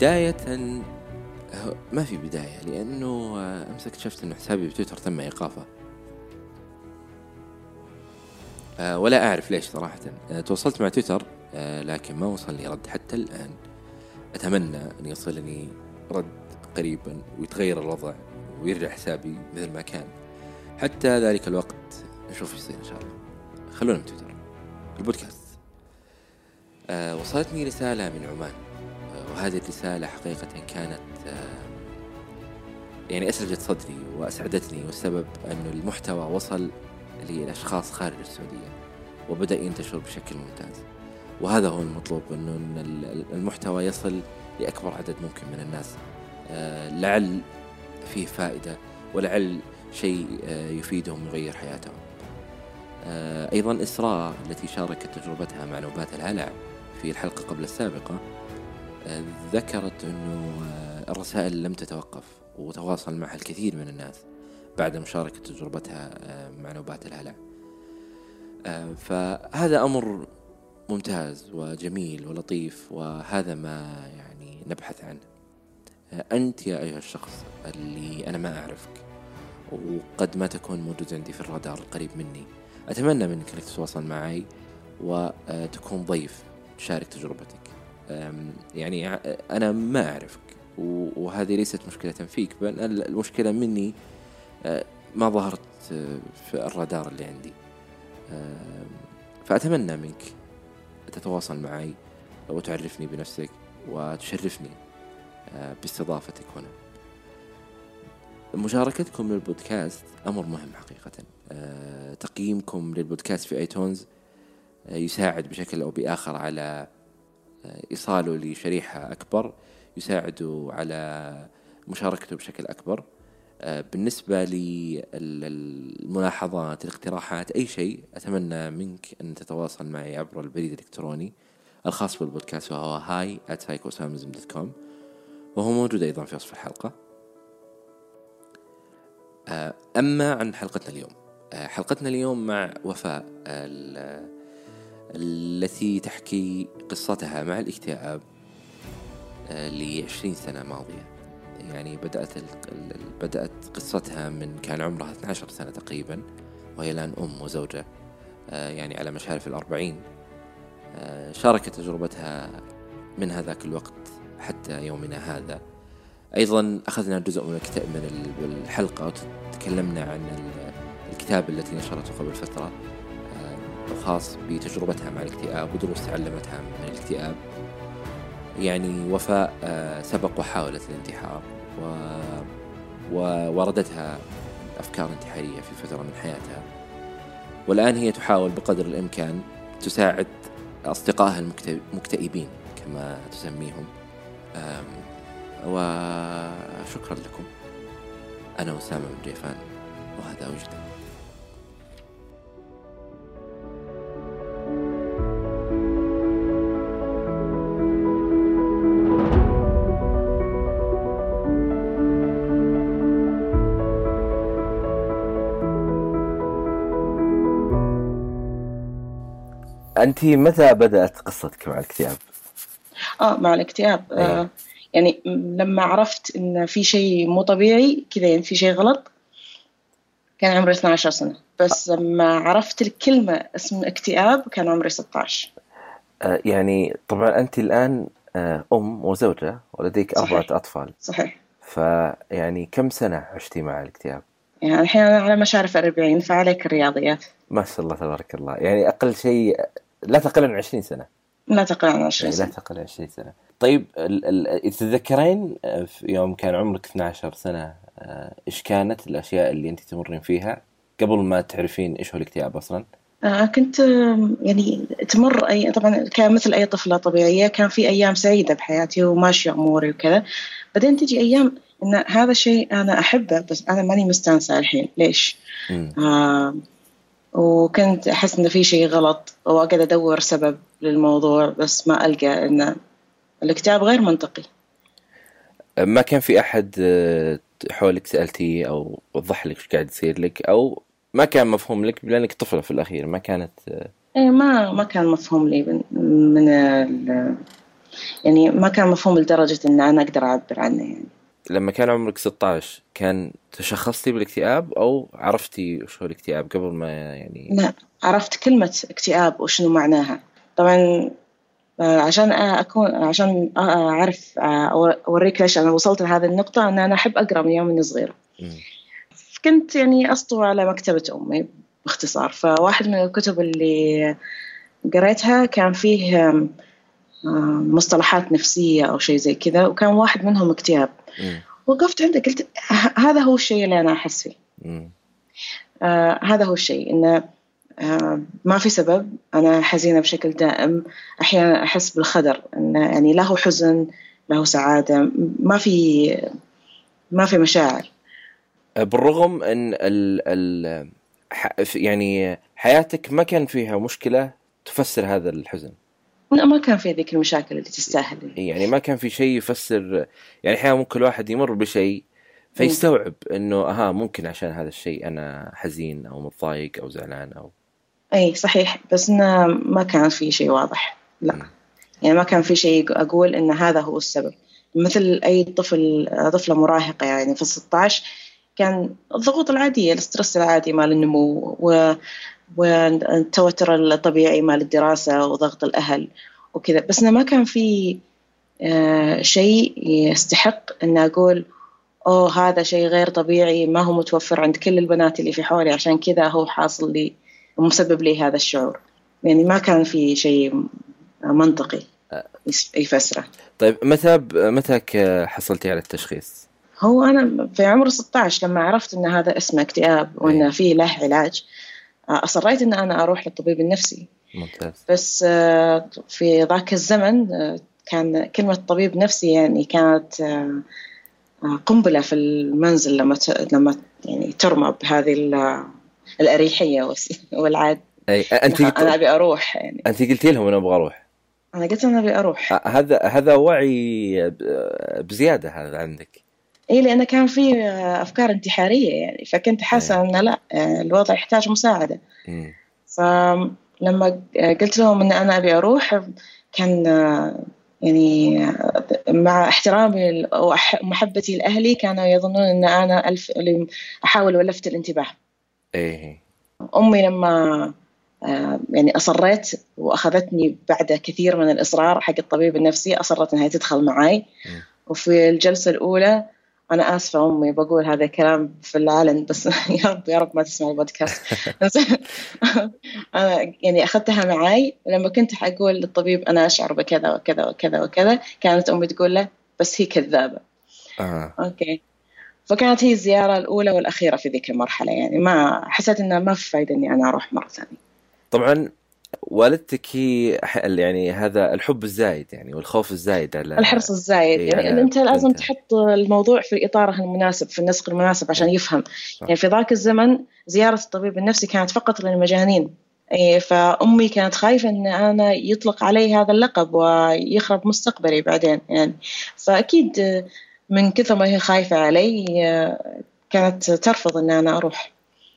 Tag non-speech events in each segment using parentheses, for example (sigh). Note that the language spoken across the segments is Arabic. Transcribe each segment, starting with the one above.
بداية ما في بداية لأنه أمس اكتشفت أنه حسابي بتويتر تم إيقافه. ولا أعرف ليش صراحة. تواصلت مع تويتر لكن ما وصلني رد حتى الآن. أتمنى أن يصلني رد قريبا ويتغير الوضع ويرجع حسابي مثل ما كان. حتى ذلك الوقت نشوف إيش يصير إن شاء الله. خلونا من تويتر. البودكاست. آه وصلتني رسالة من عمان. آه وهذه الرسالة حقيقة كانت آه يعني أسرجت صدري وأسعدتني والسبب أنه المحتوى وصل للأشخاص خارج السعودية وبدأ ينتشر بشكل ممتاز. وهذا هو المطلوب أنه المحتوى يصل لأكبر عدد ممكن من الناس. آه لعل فيه فائدة ولعل شيء آه يفيدهم ويغير حياتهم. أيضا إسراء التي شاركت تجربتها مع نوبات الهلع في الحلقة قبل السابقة ذكرت أنه الرسائل لم تتوقف وتواصل معها الكثير من الناس بعد مشاركة تجربتها مع نوبات الهلع. فهذا أمر ممتاز وجميل ولطيف وهذا ما يعني نبحث عنه. أنت يا أيها الشخص اللي أنا ما أعرفك وقد ما تكون موجود عندي في الرادار القريب مني أتمنى منك أنك تتواصل معي وتكون ضيف تشارك تجربتك. يعني أنا ما أعرفك وهذه ليست مشكلة فيك بل المشكلة مني ما ظهرت في الرادار اللي عندي. فأتمنى منك تتواصل معي وتعرفني بنفسك وتشرفني باستضافتك هنا. مشاركتكم للبودكاست أمر مهم حقيقة. تقييمكم للبودكاست في آيتونز يساعد بشكل أو بآخر على إيصاله لشريحة أكبر يساعد على مشاركته بشكل أكبر. بالنسبة للملاحظات الاقتراحات أي شيء أتمنى منك أن تتواصل معي عبر البريد الإلكتروني الخاص بالبودكاست وهو هاي at psychosamism.com وهو موجود أيضا في وصف الحلقة. أما عن حلقتنا اليوم. حلقتنا اليوم مع وفاء التي تحكي قصتها مع الاكتئاب لعشرين سنة ماضية. يعني بدأت بدأت قصتها من كان عمرها 12 سنة تقريبا وهي الآن أم وزوجة يعني على مشارف الأربعين. شاركت تجربتها من هذاك الوقت حتى يومنا هذا. أيضا أخذنا جزء من من الحلقة وتكلمنا عن الكتاب التي نشرته قبل فترة. الخاص بتجربتها مع الاكتئاب ودروس تعلمتها من الاكتئاب. يعني وفاء سبق وحاولت الانتحار و... ووردتها أفكار انتحارية في فترة من حياتها. والآن هي تحاول بقدر الإمكان تساعد أصدقائها المكتئبين كما تسميهم. وشكرا لكم. أنا أسامة بن جيفان وهذا وجدان أنت متى بدأت قصتك مع الاكتئاب؟ آه مع الاكتئاب. آه يعني لما عرفت إن في شيء مو طبيعي كذا يعني في شيء غلط كان عمري 12 سنة. بس لما عرفت الكلمة اسم اكتئاب كان عمري 16 آه يعني طبعا أنت الآن آه أم وزوجة ولديك صحيح. أربعة أطفال. صحيح. فيعني كم سنة عشتي مع الاكتئاب؟ يعني الحين على مشارف 40 فعليك الرياضيات. ما شاء الله تبارك الله. يعني أقل شيء لا تقل عن 20 سنة. لا تقل عن 20 سنة لا تقل عن 20 سنة. طيب تتذكرين يوم كان عمرك 12 سنة إيش كانت الأشياء اللي أنت تمرين فيها قبل ما تعرفين إيش هو الاكتئاب أصلا؟ آه كنت يعني تمر أي طبعا كان مثل أي طفلة طبيعية كان في أيام سعيدة بحياتي وماشية أموري وكذا. بعدين تجي أيام إن هذا الشيء أنا أحبه بس أنا ماني مستانسة الحين. ليش؟ آه وكنت أحس إنه في شيء غلط وأقعد أدور سبب للموضوع بس ما ألقى إن الاكتئاب غير منطقي. ما كان في أحد حولك سألتيه أو وضح لك إيش قاعد يصير لك أو ما كان مفهوم لك لأنك طفلة في الأخير ما كانت إيه ما ما كان مفهوم لي من, من يعني ما كان مفهوم لدرجة إن أنا أقدر أعبر عنه يعني. لما كان عمرك 16 كان تشخصتي بالاكتئاب أو عرفتي وش هو الاكتئاب قبل ما يعني؟ لا عرفت كلمة اكتئاب وشنو معناها. طبعا آه، عشان أكون عشان أعرف آه، أوريك ليش أنا وصلت لهذه النقطة أن أنا أحب أقرأ من يوم إني صغيرة. كنت يعني أسطو على مكتبة أمي باختصار. فواحد من الكتب اللي قريتها كان فيه مصطلحات نفسية أو شيء زي كذا وكان واحد منهم اكتئاب. وقفت عنده قلت هذا هو الشيء اللي أنا أحس فيه. آه هذا هو الشيء إنه آه ما في سبب أنا حزينة بشكل دائم. أحيانا أحس بالخدر إنه يعني له حزن له سعادة ما في ما في مشاعر. بالرغم إن ال ال يعني حياتك ما كان فيها مشكلة تفسر هذا الحزن. لا ما كان في ذيك المشاكل اللي تستاهل. يعني ما كان في شيء يفسر يعني أحيانا ممكن الواحد يمر بشيء فيستوعب إنه أها ممكن عشان هذا الشيء أنا حزين أو متضايق أو زعلان أو اي صحيح. بس إنه ما كان في شيء واضح. لا. م. يعني ما كان في شيء أقول إن هذا هو السبب. مثل أي طفل طفلة مراهقة يعني في 16 كان الضغوط العادية الاسترس العادي مال النمو و والتوتر الطبيعي مال الدراسة وضغط الأهل وكذا بس أنا ما كان في آه، شيء يستحق أن أقول أوه هذا شيء غير طبيعي ما هو متوفر عند كل البنات اللي في حولي عشان كذا هو حاصل لي ومسبب لي هذا الشعور يعني ما كان في شيء منطقي يفسره طيب متى متى حصلتي على التشخيص؟ هو أنا في عمر 16 لما عرفت أن هذا اسمه اكتئاب وأن إيه. فيه له علاج أصريت أن أنا أروح للطبيب النفسي. ممتاز. بس آه، في ذاك الزمن آه، كان كلمة طبيب نفسي يعني كانت آه، قنبلة في المنزل لما لما يعني ترمى بهذه الأريحية والعاد. أي أنت أنا أبي أروح يعني. أنت قلتي لهم أنا أبغى أروح. أنا قلت أنا أبي أروح. هذا هذا وعي بزيادة هذا عندك. اي لأنه كان في أفكار انتحارية يعني فكنت حاسة إيه. ان لا الوضع يحتاج مساعدة. فلما قلت لهم إن أنا أبي أروح كان يعني مع احترامي ومحبتي لأهلي كانوا يظنون إن أنا ألف أحاول ولفت الانتباه. إيه. أمي لما يعني أصريت وأخذتني بعد كثير من الإصرار حق الطبيب النفسي أصرت إنها تدخل معي وفي الجلسة الأولى أنا آسفة أمي بقول هذا الكلام في العلن بس (laughs) يا رب يا رب ما تسمع البودكاست. (laughs) أنا يعني أخذتها معي لما كنت حقول للطبيب أنا أشعر بكذا وكذا وكذا وكذا كانت أمي تقول له بس هي كذابة. آه. أوكي. فكانت هي الزيارة الأولى والأخيرة في ذيك المرحلة يعني ما حسيت انه ما في فايدة إني أنا أروح مرة ثانية. طبعا والدتك هي يعني هذا الحب الزايد يعني والخوف الزايد على الحرص الزايد. يعني, يعني أنت لازم. تحط الموضوع في اطاره المناسب في النسق المناسب عشان يفهم. صح. يعني في ذاك الزمن زيارة الطبيب النفسي كانت فقط للمجانين. إيه، فأمي كانت خايفة إن أنا يطلق علي هذا اللقب ويخرب مستقبلي بعدين يعني. فأكيد من كثر ما هي خايفة علي كانت ترفض إن أنا أروح.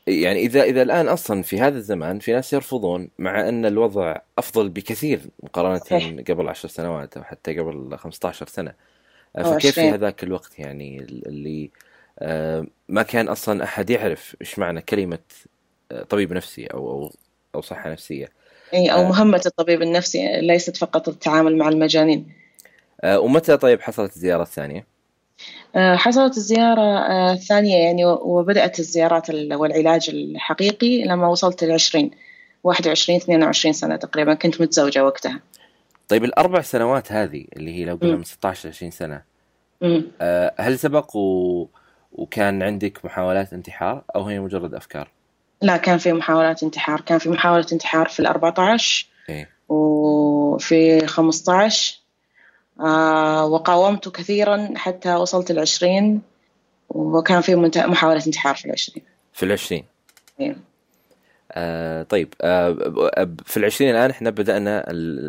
يعني اذا إذا الآن أصلا في هذا الزمان في ناس يرفضون مع أن الوضع أفضل بكثير مقارنة صحيح. قبل عشر سنوات أو حتى قبل 15 سنة فكيف في هذاك الوقت يعني اللي آه، ما كان أصلا أحد يعرف إيش معنى كلمة آه، طبيب نفسي أو أو أو صحة نفسية إي أو آه، مهمة الطبيب النفسي ليست فقط التعامل مع المجانين ومتى طيب حصلت الزياره الثانية؟ آه، حصلت الزيارة آه، الثانية يعني وبدأت الزيارات والعلاج الحقيقي لما وصلت العشرين واحد وعشرين اثنين وعشرين سنة تقريبا كنت متزوجة وقتها طيب الأربع سنوات هذه اللي هي لو قلنا من 16 ل 20 سنة. آه، هل سبق و... وكان عندك محاولات انتحار أو هي مجرد أفكار؟ لا كان في محاولات انتحار كان في محاولة انتحار في ال 14 إيه؟ وفي 15 آه وقاومت كثيرا حتى وصلت العشرين وكان في محاولة انتحار في العشرين في العشرين إيه. آه طيب آه في العشرين الآن إحنا بدأنا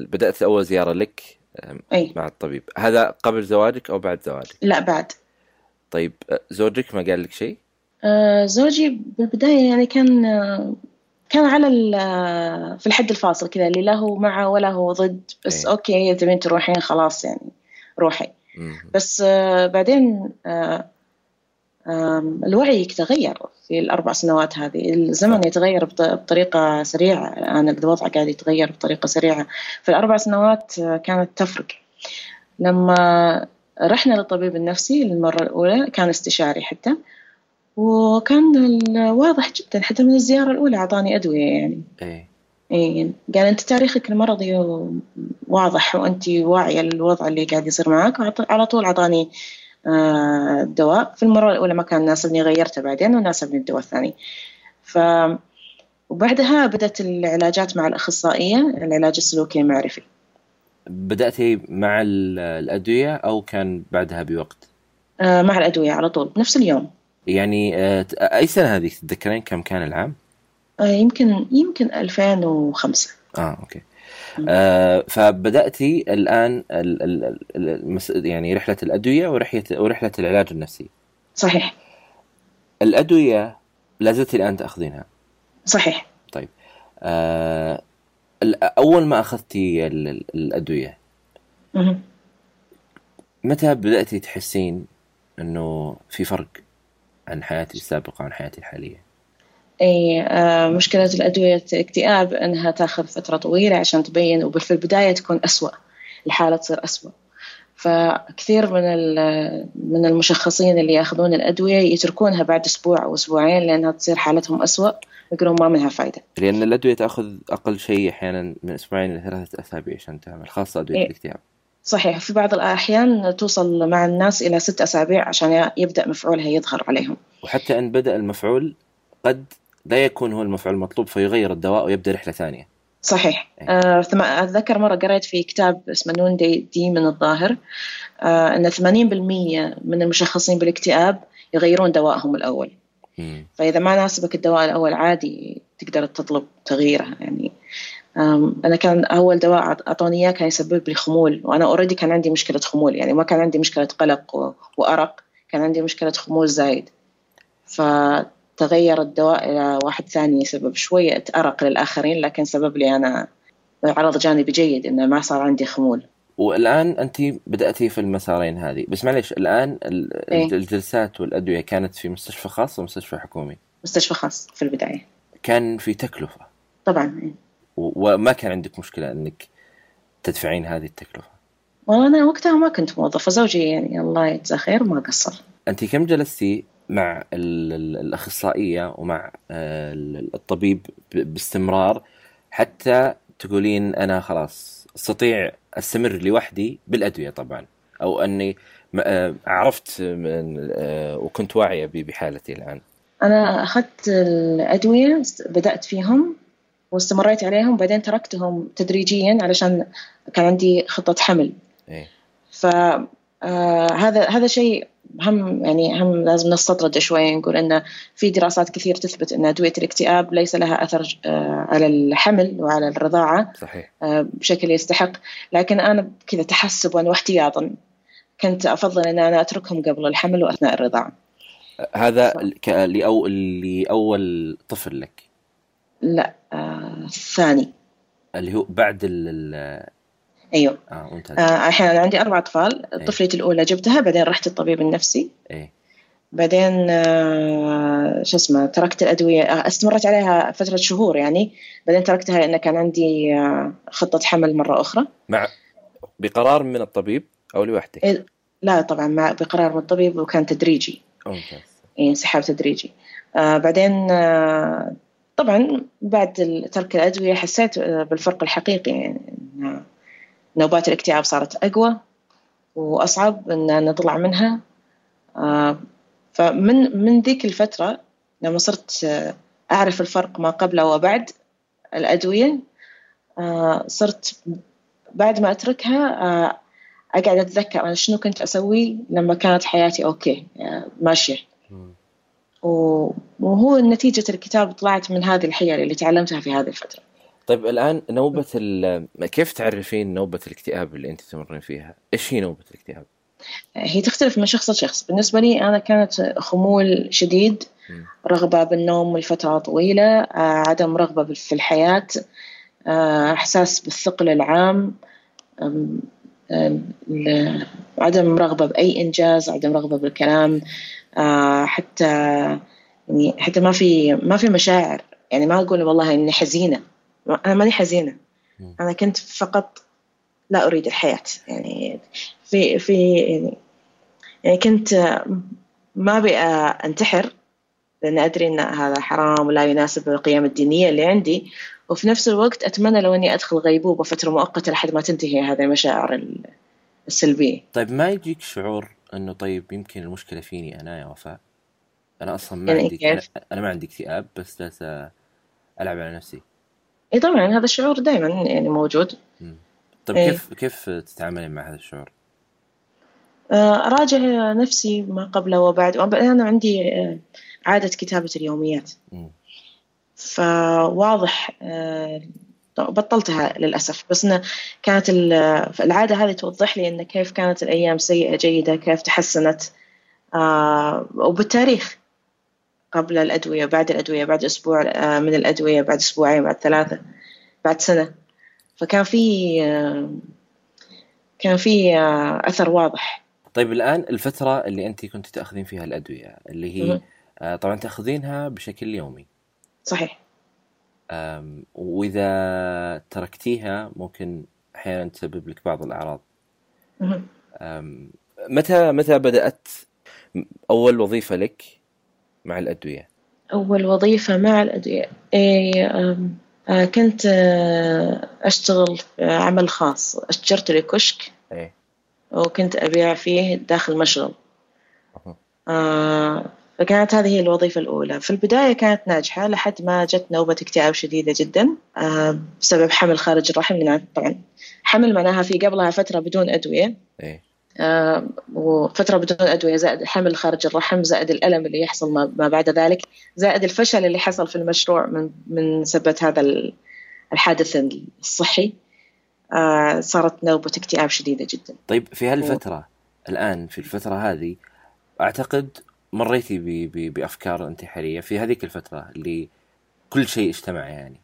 بدأت أول زيارة لك آه أي. مع الطبيب هذا قبل زواجك أو بعد زواجك؟ لا بعد طيب آه، زوجك ما قال لك شيء؟ آه زوجي بالبداية يعني كان آه كان على في الحد الفاصل كذا اللي لا هو مع ولا هو ضد بس إيه. أوكي تبين تروحين خلاص يعني روحي. مم. بس آه، بعدين آه، الوعي تغير في الأربع سنوات هذه. الزمن يتغير بط- بطريقة سريعة. الآن الوضع قاعد يتغير بطريقة سريعة. في الأربع سنوات آه، كانت تفرق. لما رحنا للطبيب النفسي للمرة الأولى كان استشاري حتى. وكان واضح جدا حتى من الزيارة الأولى أعطاني أدوية يعني. إيه. إيه قال أنت تاريخك المرضي واضح وأنت واعية للوضع اللي قاعد يصير معك على طول أعطاني آه، الدواء. في المرة الأولى ما كان يناسبني غيرته بعدين وناسبني الدواء الثاني. ف وبعدها بدأت العلاجات مع الأخصائية العلاج السلوكي المعرفي. بدأتي مع ال- الأدوية أو كان بعدها بوقت؟ آه، مع الأدوية على طول بنفس اليوم. يعني آه، أي سنة هذه تتذكرين؟ كم كان العام؟ آه، يمكن يمكن 2005 آه أوكي. آه فبدأتي الآن ال ال ال المس... يعني رحلة الأدوية ورحلة ورحلة العلاج النفسي. صحيح. الأدوية لا زلت الآن تأخذينها. صحيح. طيب. آه أول ما أخذتي ال- ال- الأدوية. مهم. متى بدأتي تحسين إنه في فرق؟ عن حياتي السابقة وعن حياتي الحالية؟ أي آه، مشكلة الأدوية الاكتئاب أنها تأخذ فترة طويلة عشان تبين وفي البداية تكون أسوأ الحالة تصير أسوأ فكثير من من المشخصين اللي يأخذون الأدوية يتركونها بعد أسبوع أو أسبوعين لأنها تصير حالتهم أسوأ يقولون ما منها فايدة لأن الأدوية تأخذ أقل شيء أحيانا من أسبوعين إلى ثلاثة أسابيع عشان تعمل خاصة أدوية إيه. الاكتئاب. صحيح في بعض الأحيان توصل مع الناس إلى ست أسابيع عشان يبدأ مفعولها يظهر عليهم وحتى إن بدأ المفعول قد لا يكون هو المفعول المطلوب فيغير الدواء ويبدأ رحلة ثانية. صحيح آه ثم- أتذكر مرة قريت في كتاب اسمه نون دي, دي من الظاهر آه أن 80% من المشخصين بالاكتئاب يغيرون دوائهم الأول مم. فإذا ما ناسبك الدواء الأول عادي تقدر تطلب تغييره يعني أنا كان أول دواء أعطوني إياه كان يسبب لي خمول وأنا أوريدي كان عندي مشكلة خمول يعني ما كان عندي مشكلة قلق و- وأرق كان عندي مشكلة خمول زايد. فتغير الدواء إلى واحد ثاني يسبب شوية أرق للآخرين لكن سبب لي أنا عرض جانبي جيد إنه ما صار عندي خمول. والآن أنت بدأتي في المسارين هذه. بس معليش الآن ال- إيه. الجلسات والأدوية كانت في مستشفى خاص ومستشفى حكومي؟ مستشفى خاص في البداية. كان في تكلفة. طبعا إيه. وما كان عندك مشكلة إنك تدفعين هذه التكلفة. والله أنا وقتها ما كنت موظفة زوجي يعني الله يجزاه خير ما قصر أنت كم جلستي مع ال- ال- الأخصائية ومع آه، ال- الطبيب باستمرار حتى تقولين أنا خلاص أستطيع أستمر لوحدي بالأدوية طبعا أو أني آه، عرفت من آه، وكنت واعية بحالتي الآن. أنا أخذت الأدوية است- بدأت فيهم واستمريت عليهم بعدين تركتهم تدريجيا علشان كان عندي خطة حمل. إيه. فهذا هذا شيء هم يعني هم لازم نستطرد شوي نقول أن في دراسات كثير تثبت أن أدوية الاكتئاب ليس لها أثر آه، على الحمل وعلى الرضاعة صحيح. آه، بشكل يستحق. لكن أنا كذا تحسبا واحتياطا كنت أفضل أن أنا أتركهم قبل الحمل وأثناء الرضاعة. هذا لأو لأول طفل لك؟ لا آه، ثاني اللي هو بعد ال أيوه. آه ممتاز آه، الحين أنا عندي أربع أطفال. طفلتي الأولى جبتها بعدين رحت الطبيب النفسي. إيه. بعدين آه، شو اسمه تركت الأدوية. آه، استمرت عليها فترة شهور يعني. بعدين تركتها لأن كان عندي آه، خطة حمل مرة أخرى. مع بقرار من الطبيب أو لوحدك؟ إيه، لا طبعا مع بقرار من الطبيب وكان تدريجي. ممتاز. انسحاب تدريجي. آه، بعدين آه، طبعا بعد ترك الأدوية حسيت آه، بالفرق الحقيقي يعني نوبات الاكتئاب صارت أقوى وأصعب إن نطلع منها. آه، فمن من ذيك الفترة لما صرت آه، أعرف الفرق ما قبل وبعد الأدوية صرت بعد ما أتركها أقعد أتذكر أنا شنو كنت أسوي لما كانت حياتي أوكي ماشية. وهو نتيجة الكتاب طلعت من هذه الحيل اللي تعلمتها في هذه الفترة طيب الآن نوبة ال- كيف تعرفين نوبة الاكتئاب اللي أنت تمرين فيها؟ إيش هي نوبة الاكتئاب؟ هي تختلف من شخص لشخص بالنسبة لي أنا كانت خمول شديد. رغبة بالنوم لفترة طويلة آه، عدم رغبة في الحياة آه، إحساس بالثقل العام عدم رغبة بأي إنجاز عدم رغبة بالكلام حتى يعني حتى ما في ما في مشاعر. يعني ما أقول والله إني حزينة. ما- أنا ماني حزينة. مم. أنا كنت فقط لا أريد الحياة. يعني في في يعني, يعني كنت ما أبي أنتحر لأن أدري أن هذا حرام ولا يناسب القيم الدينية اللي عندي. وفي نفس الوقت أتمنى لو أني أدخل غيبوبة فترة مؤقتة لحد ما تنتهي هذه المشاعر ال- السلبية طيب ما يجيك شعور إنه طيب يمكن المشكلة فيني أنا يا وفاء أنا أصلا ما يعني عندي أنا, كيف؟ أنا ما عندي اكتئاب بس جالس ألعب على نفسي اي طبعا هذا الشعور دائما يعني موجود مم. طيب إيه. كيف كيف تتعاملين مع هذا الشعور؟ آه، أراجع نفسي ما قبل وبعد أنا عندي آه، عادة كتابة اليوميات مم. فواضح آه، بطلتها للأسف. بس إنه كانت ال- العادة هذه توضح لي إن كيف كانت الأيام سيئة جيدة كيف تحسنت آه، وبالتاريخ قبل الأدوية بعد الأدوية بعد أسبوع آه، من الأدوية بعد أسبوعين بعد ثلاثة بعد سنة. فكان في آه، كان في آه، أثر واضح. طيب الآن الفترة اللي أنت كنت تأخذين فيها الأدوية اللي هي. آه، طبعا تأخذينها بشكل يومي. صحيح. وإذا تركتيها ممكن أحيانا تسبب لك بعض الأعراض. متى متى بدأت أول وظيفة لك مع الأدوية؟ أول وظيفة مع الأدوية إيه آه، كنت آه، أشتغل في عمل خاص. أجرت لي كشك إيه. وكنت أبيع فيه داخل مشغل. آه، فكانت هذه هي الوظيفة الأولى. في البداية كانت ناجحة لحد ما جت نوبة اكتئاب شديدة جدا آه، بسبب حمل خارج الرحم. لأن طبعا. حمل معناها في قبلها فترة بدون أدوية. إيه. آه، وفترة بدون أدوية زائد حمل خارج الرحم زائد الألم اللي يحصل ما بعد ذلك زائد الفشل اللي حصل في المشروع من من سبة هذا ال- الحادث الصحي. آه، صارت نوبة اكتئاب شديدة جدا. طيب في هالفترة الآن في الفترة هذه أعتقد مريتي ب... ب... بأفكار انتحارية في هذيك الفترة اللي كل شيء اجتمع يعني.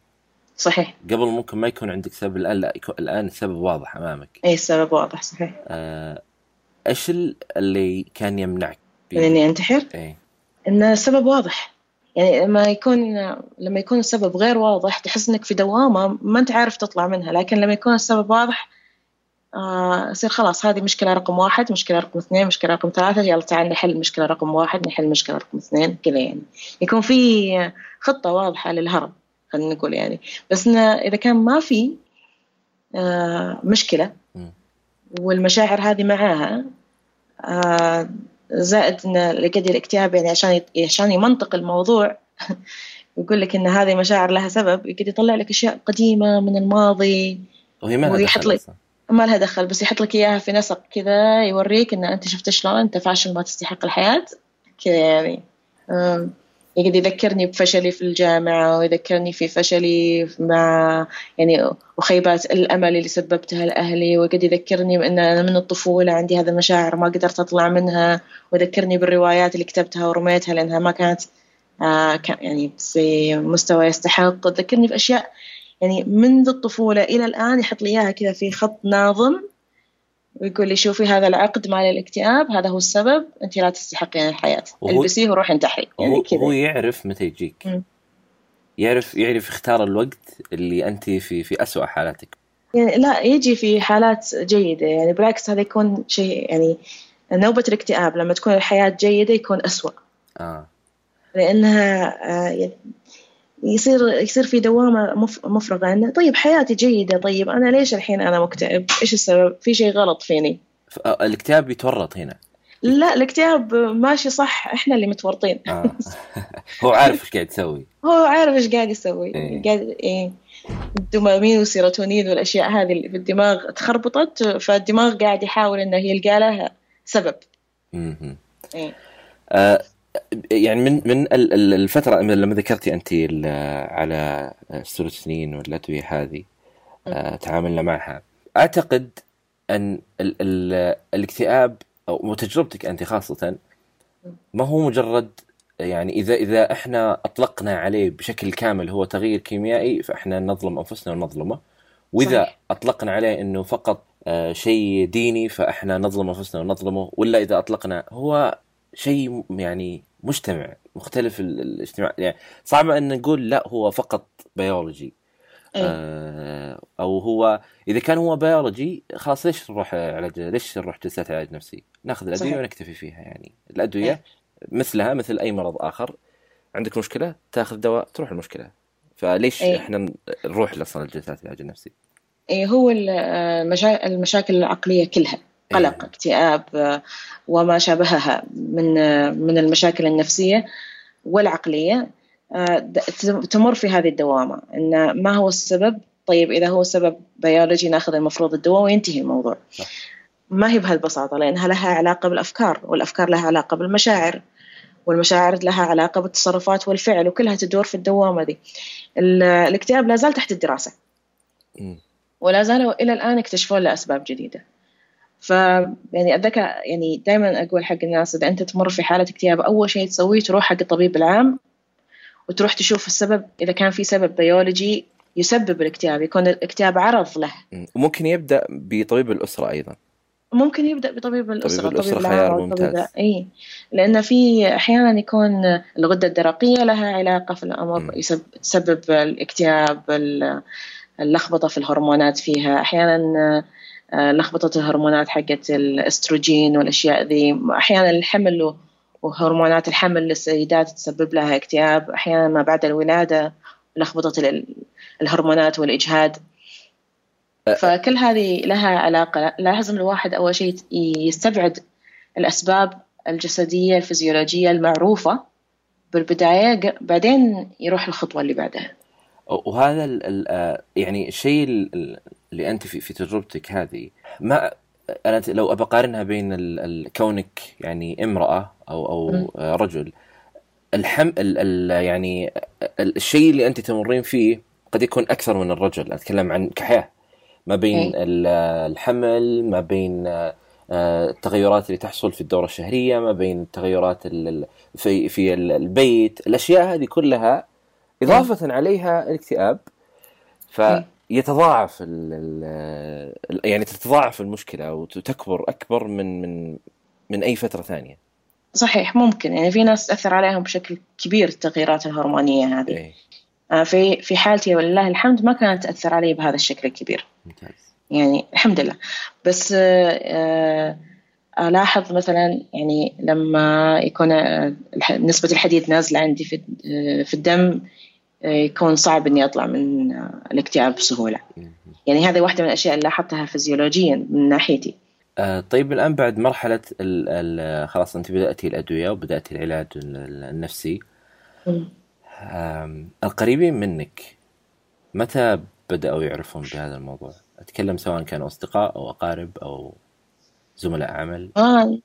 صحيح. قبل ممكن ما يكون عندك سبب الآن لا يكون الآن السبب واضح أمامك. أي السبب واضح صحيح. آه، إيش ال- اللي كان يمنعك من إني أنتحر؟ إيه. إن السبب واضح. يعني لما يكون لما يكون السبب غير واضح تحس إنك في دوامة ما أنت عارف تطلع منها لكن لما يكون السبب واضح آه، يصير خلاص هذه مشكلة رقم واحد مشكلة رقم اثنين مشكلة رقم ثلاثة يلا تعال نحل مشكلة رقم واحد نحل مشكلة رقم اثنين كذا يعني يكون في خطة واضحة للهرب خلينا نقول يعني بس إذا كان ما في آه، مشكلة. والمشاعر هذه معاها آه، زائد إن لقد الاكتئاب يعني عشان عشان يمنطق الموضوع (laughs) يقول لك إن هذه مشاعر لها سبب يقعد يطلع لك أشياء قديمة من الماضي وهي ما لها ويحط لك-. ما لها دخل بس يحط لك إياها في نسق كذا يوريك إن أنت شفت شلون أنت فاشل ما تستحق الحياة. كذا يعني يقعد يذكرني بفشلي في الجامعة ويذكرني في فشلي مع يعني وخيبات الأمل اللي سببتها لأهلي ويقعد يذكرني بأن أنا من الطفولة عندي هذه المشاعر ما قدرت أطلع منها ويذكرني بالروايات اللي كتبتها ورميتها لأنها ما كانت آه يعني في مستوى يستحق. تذكرني بأشياء يعني منذ الطفولة إلى الآن يحط لي إياها كذا في خط ناظم ويقول لي شوفي هذا العقد مال الاكتئاب هذا هو السبب أنت لا تستحقين الحياة. ألبسيه وروحي انتحري. يعني هو, كذا. هو يعرف متى يجيك. يعرف يعرف يختار الوقت اللي انت في في اسوء حالاتك. يعني لا يجي في حالات جيدة. يعني بالعكس هذا يكون شيء يعني نوبة الاكتئاب. لما تكون الحياة جيدة يكون أسوأ. آه. لأنها آه، يعني يصير يصير في دوامة مف- مفرغة إنه طيب حياتي جيدة طيب أنا ليش الحين أنا مكتئب؟ إيش السبب؟ في شيء غلط فيني الاكتئاب يتورط هنا لا الاكتئاب ماشي صح إحنا اللي متورطين آه. (laughs) هو عارف إيش قاعد يسوي هو عارف إيش قاعد يسوي إيه. قاعد إيه الدوبامين والسيروتونين والأشياء هذه اللي في الدماغ تخربطت فالدماغ قاعد يحاول إنه يلقى لها سبب مهم. إيه. آه يعني من من ال- ال- الفترة لما ذكرتي أنت على السيروتونين والادويه هذه آه تعاملنا معها. أعتقد أن ال ال الاكتئاب أو وتجربتك أنت خاصة ما هو مجرد يعني إذا إذا إحنا أطلقنا عليه بشكل كامل هو تغيير كيميائي فإحنا نظلم أنفسنا ونظلمه. وإذا صحيح. أطلقنا عليه إنه فقط آه، شيء ديني فإحنا نظلم أنفسنا ونظلمه ولا إذا أطلقنا هو شيء يعني مجتمع مختلف ال- الاجتماع يعني صعب أن نقول لا هو فقط بيولوجي أي. آه، أو هو إذا كان هو بيولوجي خلاص ليش نروح علاج ليش نروح جلسات علاج نفسي؟ ناخذ الأدوية صحيح. ونكتفي فيها يعني الأدوية إيه. مثلها مثل أي مرض آخر عندك مشكلة تاخذ دواء تروح المشكلة فليش إيه. إحنا نروح أصلا الجلسات العلاج النفسي؟ إيه هو آه، المشا- المشاكل العقلية كلها قلق اكتئاب وما شابهها من من المشاكل النفسية والعقلية آه، تمر في هذه الدوامة. إن ما هو السبب؟ طيب إذا هو سبب بيولوجي ناخذ المفروض الدواء وينتهي الموضوع. صح. ما هي بهالبساطة لأنها لها علاقة بالأفكار والأفكار لها علاقة بالمشاعر والمشاعر لها علاقة بالتصرفات والفعل وكلها تدور في الدوامة دي. ال- الاكتئاب لا زال تحت الدراسة. مم. ولا زالوا إلى الآن يكتشفون له أسباب جديدة. ف يعني أتذكر يعني دائما أقول حق الناس إذا أنت تمر في حالة اكتئاب أول شيء تسويه تروح حق الطبيب العام وتروح تشوف السبب إذا كان في سبب بيولوجي يسبب الاكتئاب يكون الاكتئاب عرض له مم. وممكن يبدأ بطبيب الأسرة أيضا ممكن يبدأ بطبيب الأسرة الأسرة الطبيب خيار العام أو الطبيب ممتاز. إي لأن في أحيانا يكون الغدة الدرقية لها علاقة في. الأمر يسبب تسبب الاكتئاب ال- اللخبطة في الهرمونات فيها أحيانا آه، لخبطة الهرمونات حقت الأستروجين والأشياء ذي. أحيانا الحمل وهرمونات الحمل للسيدات تسبب لها اكتئاب. أحيانا ما بعد الولادة لخبطة ال- الهرمونات والإجهاد. أ- فكل هذه لها علاقة. لازم الواحد أول شيء يستبعد الأسباب الجسدية الفيزيولوجية المعروفة بالبداية بعدين يروح الخطوة اللي بعدها. وهذا ال ال آه، يعني الشيء ال- ال- اللي أنت في, في تجربتك هذه ما أنا لو أبى أقارنها بين ال ال كونك يعني امرأة أو أو رجل الحم ال ال يعني ال- الشيء اللي أنت تمرين فيه قد يكون أكثر من الرجل أتكلم عن كحياة ما بين إيه. ال- الحمل ما بين آه، التغيرات اللي تحصل في الدورة الشهرية ما بين التغيرات ال- ال- في في ال- البيت الأشياء هذه كلها إضافة عليها الاكتئاب فيتضاعف يعني تتضاعف المشكلة وتكبر أكبر من من من أي فترة ثانية. صحيح ممكن. يعني في ناس تأثر عليهم بشكل كبير التغييرات الهرمونية هذه. إيه. آه، في في حالتي ولله الحمد ما كانت تأثر علي بهذا الشكل الكبير. ممتاز. يعني الحمد لله. بس آه، آه، ألاحظ مثلا يعني لما يكون نسبة الحديد نازلة عندي في في الدم يكون صعب إني أطلع من الاكتئاب بسهولة مم. يعني هذه واحدة من الأشياء اللي لاحظتها فيزيولوجيا من ناحيتي آه، طيب الآن بعد مرحلة ال ال خلاص أنت بدأتي الأدوية وبدأتي العلاج ال- ال- النفسي القريبين منك متى بدأوا يعرفون بهذا الموضوع؟ أتكلم سواء كانوا أصدقاء أو أقارب أو زملاء عمل آه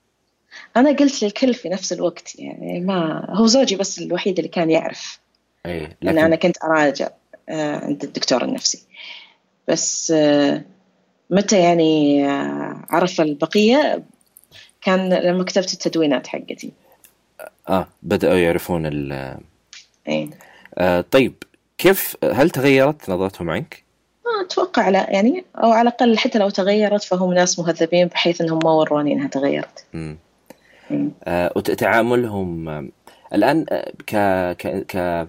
أنا قلت للكل في نفس الوقت يعني ما هو زوجي بس الوحيد اللي كان يعرف أي إن لكن أنا كنت أراجع آه، عند الدكتور النفسي بس آه، متى يعني آه، عرف البقية كان لما كتبت التدوينات حقتي آه بدأوا يعرفون ال إيه. آه طيب كيف هل تغيرت نظرتهم عنك؟ ما أتوقع لا يعني أو على الأقل حتى لو تغيرت فهم ناس مهذبين بحيث أنهم ما وروني أنها تغيرت مم. مم. آه وتعاملهم آه، الآن آه، ك ك ك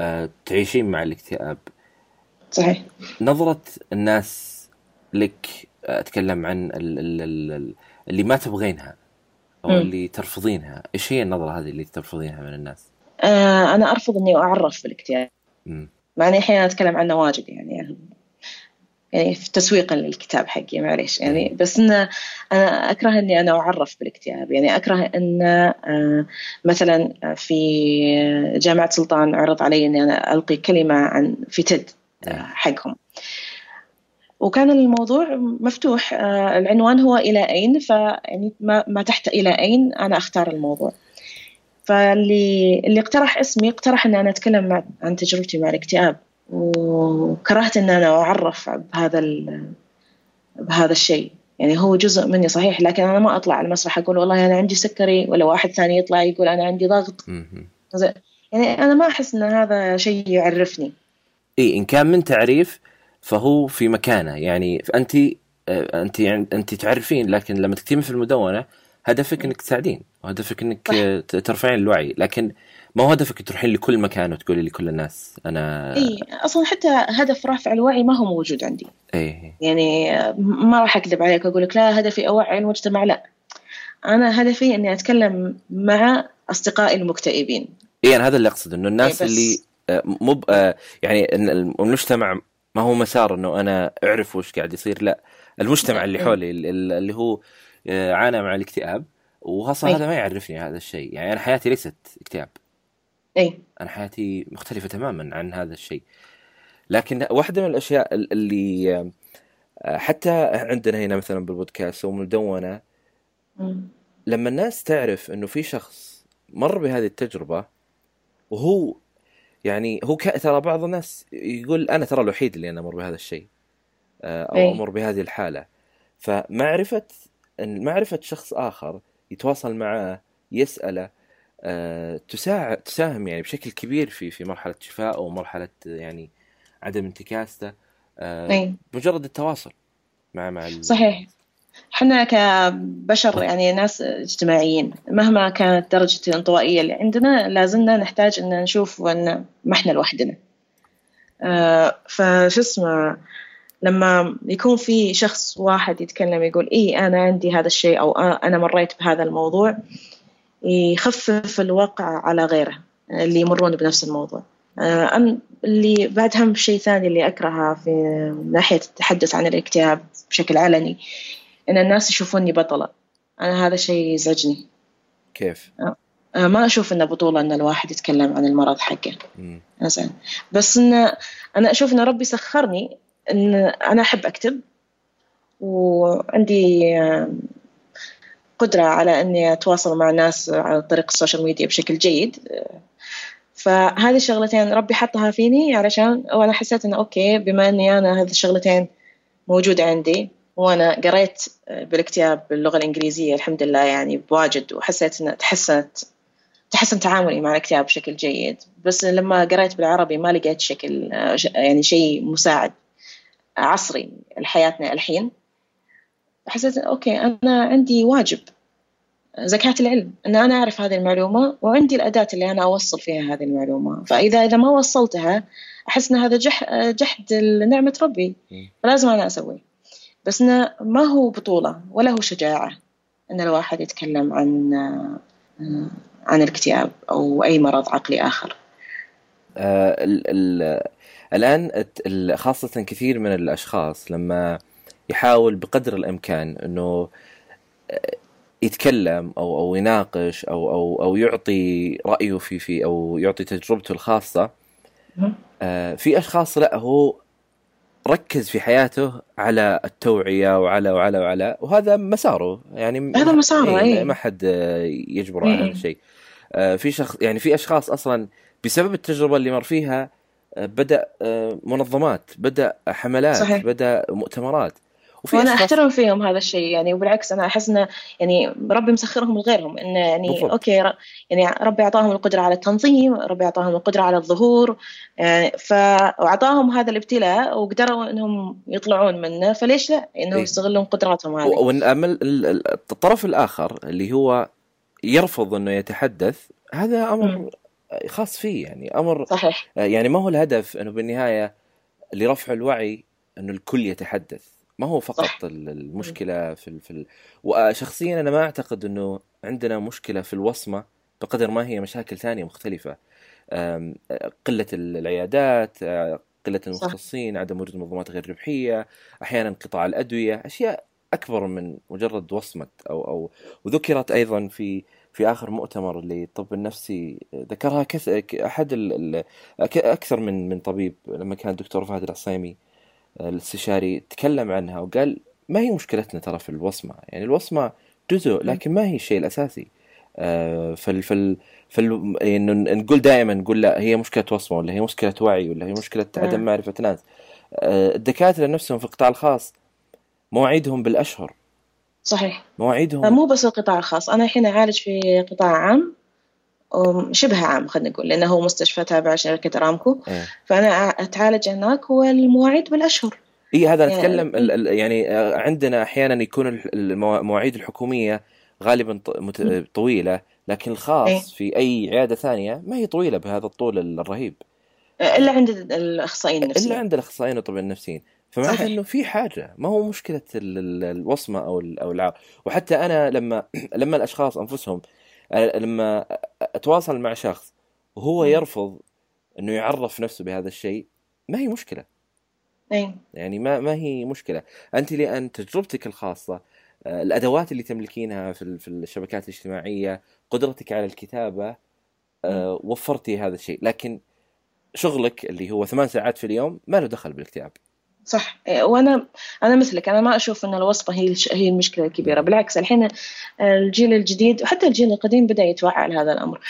آه تعيشين مع الاكتئاب صحيح نظرة الناس لك عن ال ال ال اللي ما تبغينها مم. اللي ترفضينها إيش هي النظرة هذه اللي ترفضينها من الناس؟ آه، أنا أرفض إني أعرف بالاكتئاب. مع إني أحيانا أتكلم عنه واجد يعني يعني في تسويقا للكتاب حقي معليش. يعني بس إن أنا أكره إني أنا أعرف بالاكتئاب. يعني أكره إن آه، مثلا في جامعة سلطان عرض علي إني أنا ألقي كلمة عن في تد آه، حقهم. وكان الموضوع مفتوح آه، العنوان هو إلى أين؟ فيعني ما, ما تحت إلى أين؟ أنا أختار الموضوع. فاللي اللي اقترح اسمي اقترح ان أنا أتكلم عن تجربتي مع الاكتئاب. وكرهت إن أنا أعرف بهذا. بهذا الشيء. يعني هو جزء مني صحيح لكن أنا ما أطلع على المسرح أقول والله أنا عندي سكري ولا واحد ثاني يطلع يقول أنا عندي ضغط. يعني أنا ما أحس إن هذا شيء يعرفني. إي إن كان من تعريف فهو في مكانه. يعني أنت أنت أنت تعرفين لكن لما تكتبين في المدونة هدفك إنك تساعدين وهدفك إنك صح. ترفعين الوعي. لكن ما هو هدفك تروحين لكل مكان وتقولي لكل الناس أنا إي أصلا حتى هدف رفع الوعي ما هو موجود عندي. إي. يعني ما راح أكذب عليك أقول لك لا هدفي أوعي المجتمع لا. أنا هدفي إني أتكلم مع أصدقائي المكتئبين. إي أنا هذا اللي أقصد إنه الناس إيه اللي آه، مو آه، يعني المجتمع ما هو مسار إنه أنا أعرف وش قاعد يصير لا. المجتمع اللي حولي اللي هو آه، عانى مع الاكتئاب وخاصة هذا ما يعرفني هذا الشيء. يعني أنا حياتي ليست اكتئاب. إي. أنا حياتي مختلفة تماما عن هذا الشيء. لكن واحدة من الأشياء اللي حتى عندنا هنا مثلا بالبودكاست ومدونة لما الناس تعرف إنه في شخص مر بهذه التجربة وهو يعني هو ترى بعض الناس يقول أنا ترى الوحيد اللي أنا أمر بهذا الشيء آه، أو. أمر بهذه الحالة. فمعرفة معرفة شخص آخر يتواصل معاه يسأله تساعد تساهم يعني بشكل كبير في في مرحلة شفاء أو مرحلة يعني عدم انتكاسته. أه مجرد التواصل مع مع صحيح. إحنا كبشر يعني ناس اجتماعيين مهما كانت درجة الانطوائية اللي عندنا لازلنا نحتاج إن نشوف إن ما إحنا لوحدنا. آه فشو اسمه لما يكون في شخص واحد يتكلم يقول إيه أنا عندي هذا الشيء أو أنا مريت بهذا الموضوع يخفف الواقع على غيره اللي يمرون بنفس الموضوع. آه اللي بعد هم شيء ثاني اللي أكرهه في ناحية التحدث عن الاكتئاب بشكل علني إن الناس يشوفوني بطلة. أنا هذا شيء يزعجني. كيف؟ أه. أه ما أشوف إنه بطولة إن الواحد يتكلم عن المرض حقه. مثلا بس إن أنا أشوف إن ربي سخرني إن أنا أحب أكتب وعندي قدرة على إني أتواصل مع الناس عن طريق ال social media بشكل جيد. فهذه الشغلتين ربي حطها فيني علشان وأنا حسيت إنه okay بما إني أنا هذه الشغلتين موجودة عندي وأنا قريت بالاكتئاب باللغة الإنجليزية الحمد لله يعني بواجد وحسيت ان تحسنت تحسن تعاملي مع الاكتئاب بشكل جيد. بس لما قريت بالعربي ما لقيت شكل يعني شيء مساعد عصري لحياتنا الحين. حسيت أوكي أنا عندي واجب. زكاة العلم إن أنا أعرف هذه المعلومة وعندي الأداة اللي أنا أوصل فيها هذه المعلومة. فإذا إذا ما وصلتها أحس إن هذا جحد نعمة ربي. فلازم أنا أسويه. بس إنه ما هو بطولة ولا هو شجاعة إن الواحد يتكلم عن عن الاكتئاب أو أي مرض عقلي آخر. آه ال ال الآن خاصة كثير من الأشخاص لما يحاول بقدر الإمكان أنه يتكلم أو أو يناقش أو أو أو يعطي رأيه في في أو يعطي تجربته الخاصة آه في أشخاص لا هو ركز في حياته على التوعية وعلى وعلى وعلى وهذا مساره. يعني هذا مساره إيه، أي. ما حد يجبر على هذا الشيء. آه، في شخص يعني في أشخاص أصلا بسبب التجربة اللي مر فيها آه، بدأ آه، منظمات بدأ حملات صحيح. بدأ مؤتمرات. وفي وأنا أحترم فيهم هذا الشيء يعني وبالعكس أنا أحس إنه يعني ربي مسخرهم لغيرهم انه يعني بالضبط. أوكي يعني ربي أعطاهم القدرة على التنظيم ربي أعطاهم القدرة على الظهور يعني فاعطاهم هذا الابتلاء وقدروا إنهم يطلعون منه فليش لا؟ إنهم إيه. يستغلون قدراتهم هذه. والامل الطرف الآخر اللي هو يرفض إنه يتحدث هذا أمر خاص فيه يعني أمر صحيح. يعني ما هو الهدف إنه بالنهاية لرفع الوعي إنه الكل يتحدث. ما هو فقط صح. المشكلة في في وشخصيا أنا ما أعتقد إنه عندنا مشكلة في الوصمة بقدر ما هي مشاكل ثانية مختلفة. قلة العيادات قلة المختصين عدم وجود منظمات غير ربحية أحيانا انقطاع الأدوية أشياء أكبر من مجرد وصمة أو أو وذكرت أيضا في في آخر مؤتمر للطب النفسي ذكرها كث... أحد ال... أكثر من من طبيب لما كان الدكتور فهد العصيمي. الاستشاري تكلم عنها وقال ما هي مشكلتنا ترى في الوصمة. يعني الوصمة جزء لكن ما هي الشيء الأساسي. آه، فال فال فال يعني نقول دائما نقول لا هي مشكلة وصمة ولا هي مشكلة وعي ولا هي مشكلة عدم معرفة ناس آه، الدكاترة نفسهم في القطاع الخاص مواعيدهم بالأشهر. صحيح. مواعيدهم مو بس القطاع الخاص. أنا الحين أعالج في قطاع عام. شبه عام خلينا نقول لأنه هو مستشفى تابع شركة أرامكو إيه. فأنا أتعالج هناك والمواعيد بالأشهر. إي هذا يعني- نتكلم يعني آه، عندنا أحيانا يكون ال- المواعيد الحكومية غالبا طويلة لكن إيه. الخاص في أي عيادة ثانية ما هي طويلة بهذا الطول الرهيب. إلا عند الأخصائيين إلا النفسيين. عند الأخصائيين والطبيب النفسيين. فمعناته. إنه في حاجة ما هو مشكلة ال- ال- الوصمة أو أو العار. وحتى أنا لما (clears throat) لما الأشخاص أنفسهم آه، لما أتواصل مع شخص وهو. يرفض إنه يعرف نفسه بهذا الشيء ما هي مشكلة. إيه يعني ما ما هي مشكلة. أنت لأن تجربتك الخاصة آه، الأدوات اللي تملكينها في في الشبكات الاجتماعية قدرتك على الكتابة آه، وفرتي هذا الشيء. لكن شغلك اللي هو ثمان ساعات في اليوم ما له دخل بالاكتئاب صح. وأنا أنا مثلك أنا ما أشوف ان الوصفه هي هي المشكلة الكبيرة. بالعكس الحين الجيل الجديد وحتى الجيل القديم بدأ يتوعى لهذا الأمر.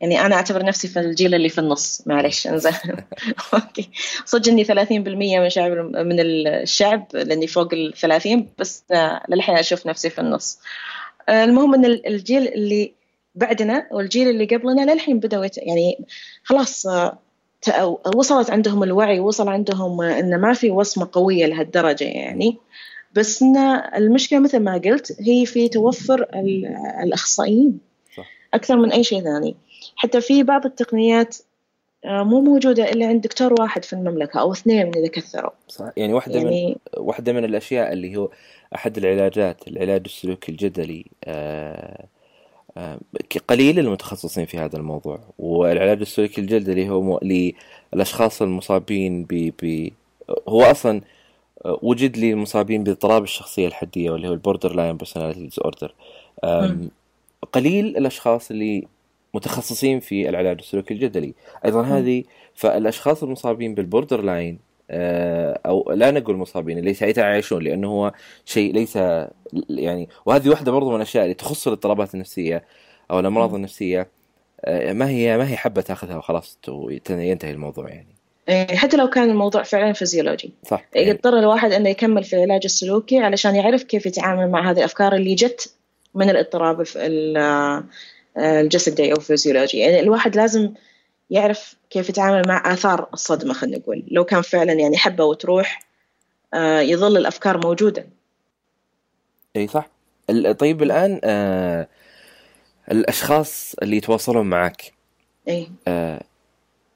يعني أنا أعتبر نفسي في الجيل اللي في النص. معلش أنزين. (laughs) أوكي. صدق إني 30% من شعب من الشعب لأني فوق ال 30 بس للحين أشوف نفسي في النص. المهم إن ال- الجيل اللي بعدنا والجيل اللي قبلنا للحين بدأوا يعني خلاص آه، وصلت عندهم الوعي وصل عندهم إن ما في وصمة قوية لهالدرجة يعني. بس إن المشكلة مثل ما قلت هي في توفر ال- الأخصائيين. صح. أكثر من أي شيء ثاني. حتى في بعض التقنيات آه، مو موجودة إلا عند دكتور واحد في المملكة أو اثنين إذا كثروا. صح. يعني واحدة من يعني واحدة من الأشياء اللي هو أحد العلاجات العلاج السلوكي الجدلي آه، قليل المتخصصين في هذا الموضوع. والعلاج السلوكي الجدلي هو مو- للأشخاص المصابين ب ب هو أصلا آه، وجد للمصابين باضطراب الشخصية الحدية واللي هو ال borderline personality disorder. قليل الأشخاص اللي متخصصين في العلاج السلوكي الجدلي. أيضا هذه فالأشخاص المصابين بال borderline آه، أو لا نقول مصابين اللي سيتعايشون لأنه هو شيء ليس يعني وهذه واحدة برضو من الأشياء اللي تخص الاضطرابات النفسية أو الأمراض. النفسية. آه، ما هي ما هي حبة تاخذها وخلاص ينتهي الموضوع يعني. إيه، حتى لو كان الموضوع فعلا فيزيولوجي. صح. يعني يضطر الواحد إنه يكمل في العلاج السلوكي علشان يعرف كيف يتعامل مع هذه الأفكار اللي جت من الاضطراب آه، الجسدي أو الفيزيولوجي يعني الواحد لازم يعرف كيف يتعامل مع آثار الصدمة خلينا نقول لو كان فعلا يعني حبة وتروح آه، يظل الأفكار موجودة إي صح طيب الآن آه الأشخاص اللي يتواصلون معك إي آه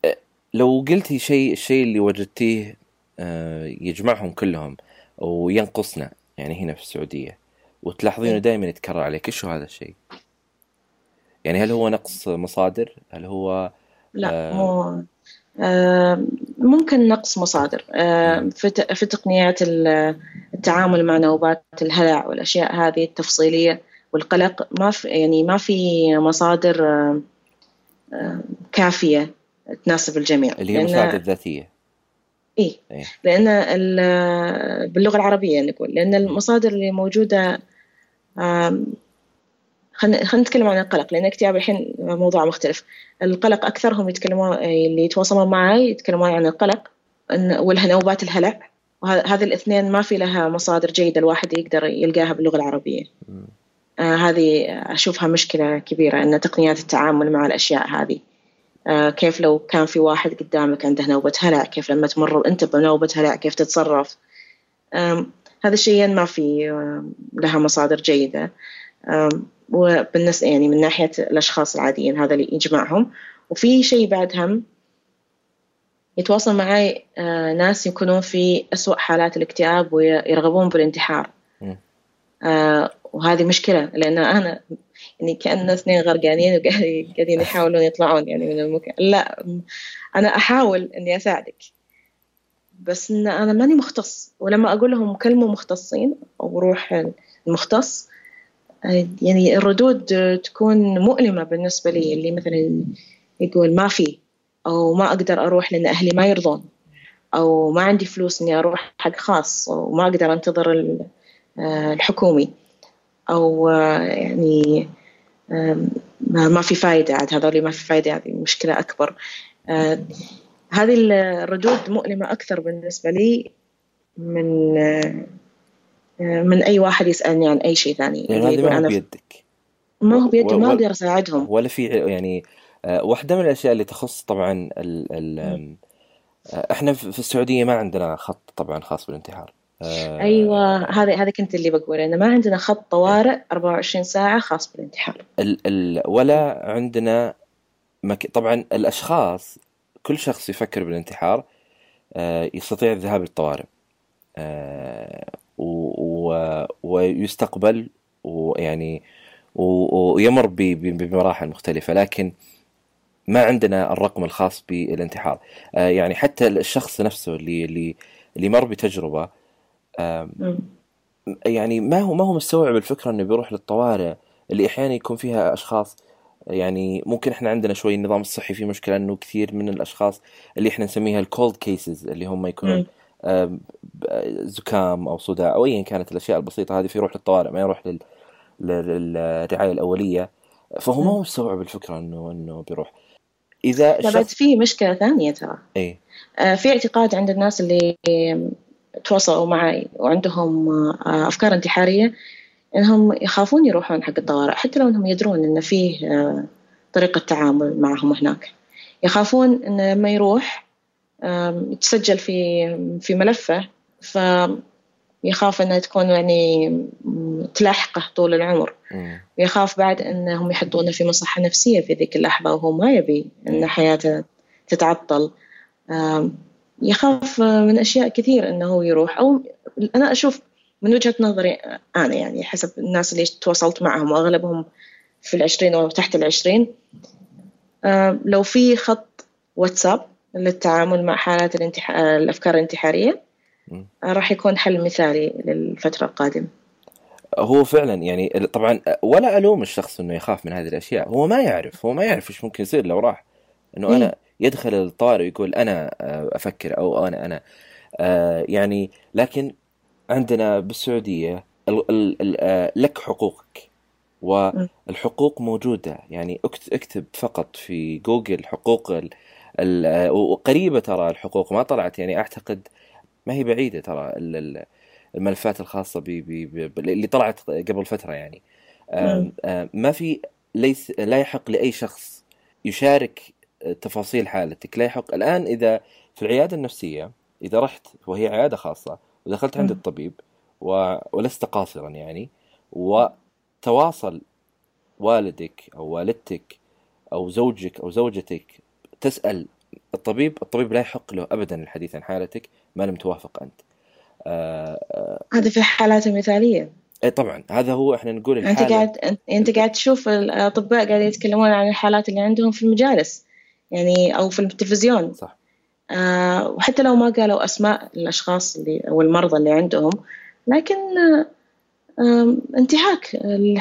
آه، لو قلتي شيء الشيء اللي وجدتيه آه يجمعهم كلهم وينقصنا يعني هنا في السعودية وتلاحظينه. دائما يتكرر عليك إيش هو هذا الشيء؟ يعني هل هو نقص مصادر؟ هل هو لا آه. مو آه، ممكن نقص مصادر آه، في تقنيات ال- التعامل مع نوبات الهلع والأشياء هذه التفصيلية والقلق ما في يعني ما في مصادر كافية تناسب الجميع اللي هي المساعده الذاتيه؟ إيه إيه. لأن ال- باللغة العربية نقول لأن المصادر اللي موجودة آم، خلينا نتكلم عن القلق لأن الاكتئاب الحين موضوع مختلف. القلق أكثرهم يتكلمون اللي يتواصلون معي يتكلمون عن القلق والنوبات الهلع. وهذه الاثنين ما في لها مصادر جيدة الواحد يقدر يلقاها باللغة العربية. آه هذه أشوفها مشكلة كبيرة أن تقنيات التعامل مع الأشياء هذه. آه كيف لو كان في واحد قدامك عنده نوبة هلع كيف لما تمر أنت بنوبة هلع كيف تتصرف. آم هذا الشيء ما في آم، لها مصادر جيدة. آم وبالنسبة يعني من ناحية الأشخاص العاديين هذا اللي يجمعهم. وفي شيء بعد هم يتواصل معي آه ناس يكونون في أسوأ حالات الاكتئاب ويرغبون بالانتحار. آه وهذه مشكلة لأن أنا يعني كأن اثنين غرقانين وقاعدين يحاولون يطلعون يعني من المكان. لا أنا أحاول إني أساعدك. بس إن أنا ماني مختص ولما أقول لهم كلمة مختصين أو روح المختص يعني الردود آه، تكون مؤلمة بالنسبة لي اللي مثلا يقول ما في أو ما أقدر أروح لأن أهلي ما يرضون أو ما عندي فلوس إني أروح حق خاص وما أقدر أنتظر آه، الحكومي أو آه، يعني ما في فايدة عاد هذول ما في فايدة هذه مشكلة أكبر. آه، هذه الردود مؤلمة أكثر بالنسبة لي من آه، آه، من أي واحد يسألني عن أي شيء ثاني. يعني يقول ما هو بيدك. ما هو بيدي ما أقدر أساعدهم. ولا في يعني آه، واحدة من الأشياء اللي تخص طبعا ال ال آه، إحنا في السعودية ما عندنا خط طبعا خاص بالانتحار. آه، أيوه هذه هذه كنت اللي بقوله إنه ما عندنا خط طوارئ 24 ساعة خاص بالانتحار. ال ال ولا عندنا مك... طبعا الأشخاص كل شخص يفكر بالانتحار آه، يستطيع الذهاب للطوارئ. آه، و... و... ويستقبل ويعني. ويمر ب... بمراحل مختلفة لكن ما عندنا الرقم الخاص بالانتحار آه، يعني حتى الشخص نفسه اللي اللي اللي مر بتجربة آه،. يعني ما هو ما هو مستوعب الفكرة إنه بيروح للطوارئ اللي أحيانا يكون فيها أشخاص يعني ممكن إحنا عندنا شوي النظام الصحي فيه مشكلة إنه كثير من الأشخاص اللي إحنا نسميها الكولد كيسز اللي هم يكونون زكام أو صداع أو ايا كانت الأشياء البسيطة هذه فيروح للطوارئ ما يروح لل... لل- للرعاية الأولية. فهو ما هو مستوعب الفكرة إنه إنه بيروح. إذا بعد الشخص في مشكلة ثانية ترى. إي. آه، في اعتقاد عند الناس اللي تواصلوا معي وعندهم آه، أفكار انتحارية إنهم يخافون يروحون حق الطوارئ حتى لو إنهم يدرون إن فيه آه، طريقة تعامل معهم هناك. يخافون انه لما يروح آم، يتسجل في في ملفه فيخاف إنها تكون يعني تلاحقه طول العمر. ويخاف بعد إنهم يحطونه في مصحة نفسية في ذيك اللحظة وهو ما يبي إن حياته تتعطل. يخاف من أشياء كثير إنه هو يروح. أو أنا أشوف من وجهة نظري أنا يعني حسب الناس اللي تواصلت معهم وأغلبهم في العشرين أو تحت العشرين لو في خط واتساب للتعامل مع حالات الانتح... الأفكار الانتحارية. راح يكون حل مثالي للفترة القادمة. هو فعلا يعني طبعا ولا ألوم الشخص إنه يخاف من هذه الأشياء. هو ما يعرف هو ما يعرف إيش ممكن يصير لو راح. إنه أنا يدخل الطوارئ ويقول أنا آه، أفكر أو أنا أنا. آه، يعني لكن عندنا بالسعودية ال- ال- ال- آه، لك حقوقك. والحقوق موجودة. يعني اكت- اكتب فقط في جوجل حقوق وقريبة ترى الحقوق ما طلعت يعني أعتقد ما هي بعيدة ترى ال- ال- الملفات الخاصة ب ب- ب- اللي طلعت قبل فترة يعني. آم، آم، ما في ليس لا يحق لأي شخص يشارك تفاصيل حالتك لا يحق. الآن إذا في العيادة النفسية إذا رحت وهي عيادة خاصة ودخلت عند. الطبيب و... ولست قاصرا يعني وتواصل والدك أو والدتك أو زوجك أو زوجتك تسأل الطبيب الطبيب لا يحق له ابدا الحديث عن حالتك ما لم توافق أنت. آه، آه، هذا في حالات مثالية اي طبعا هذا هو إحنا نقول أنت الحالة. قاعد انت- انت قاعد تشوف الأطباء قاعدين يتكلمون عن الحالات اللي عندهم في المجالس يعني أو في التلفزيون. صح. آه وحتى لو ما قالوا أسماء الأشخاص اللي أو المرضى اللي عندهم لكن آه انتهاك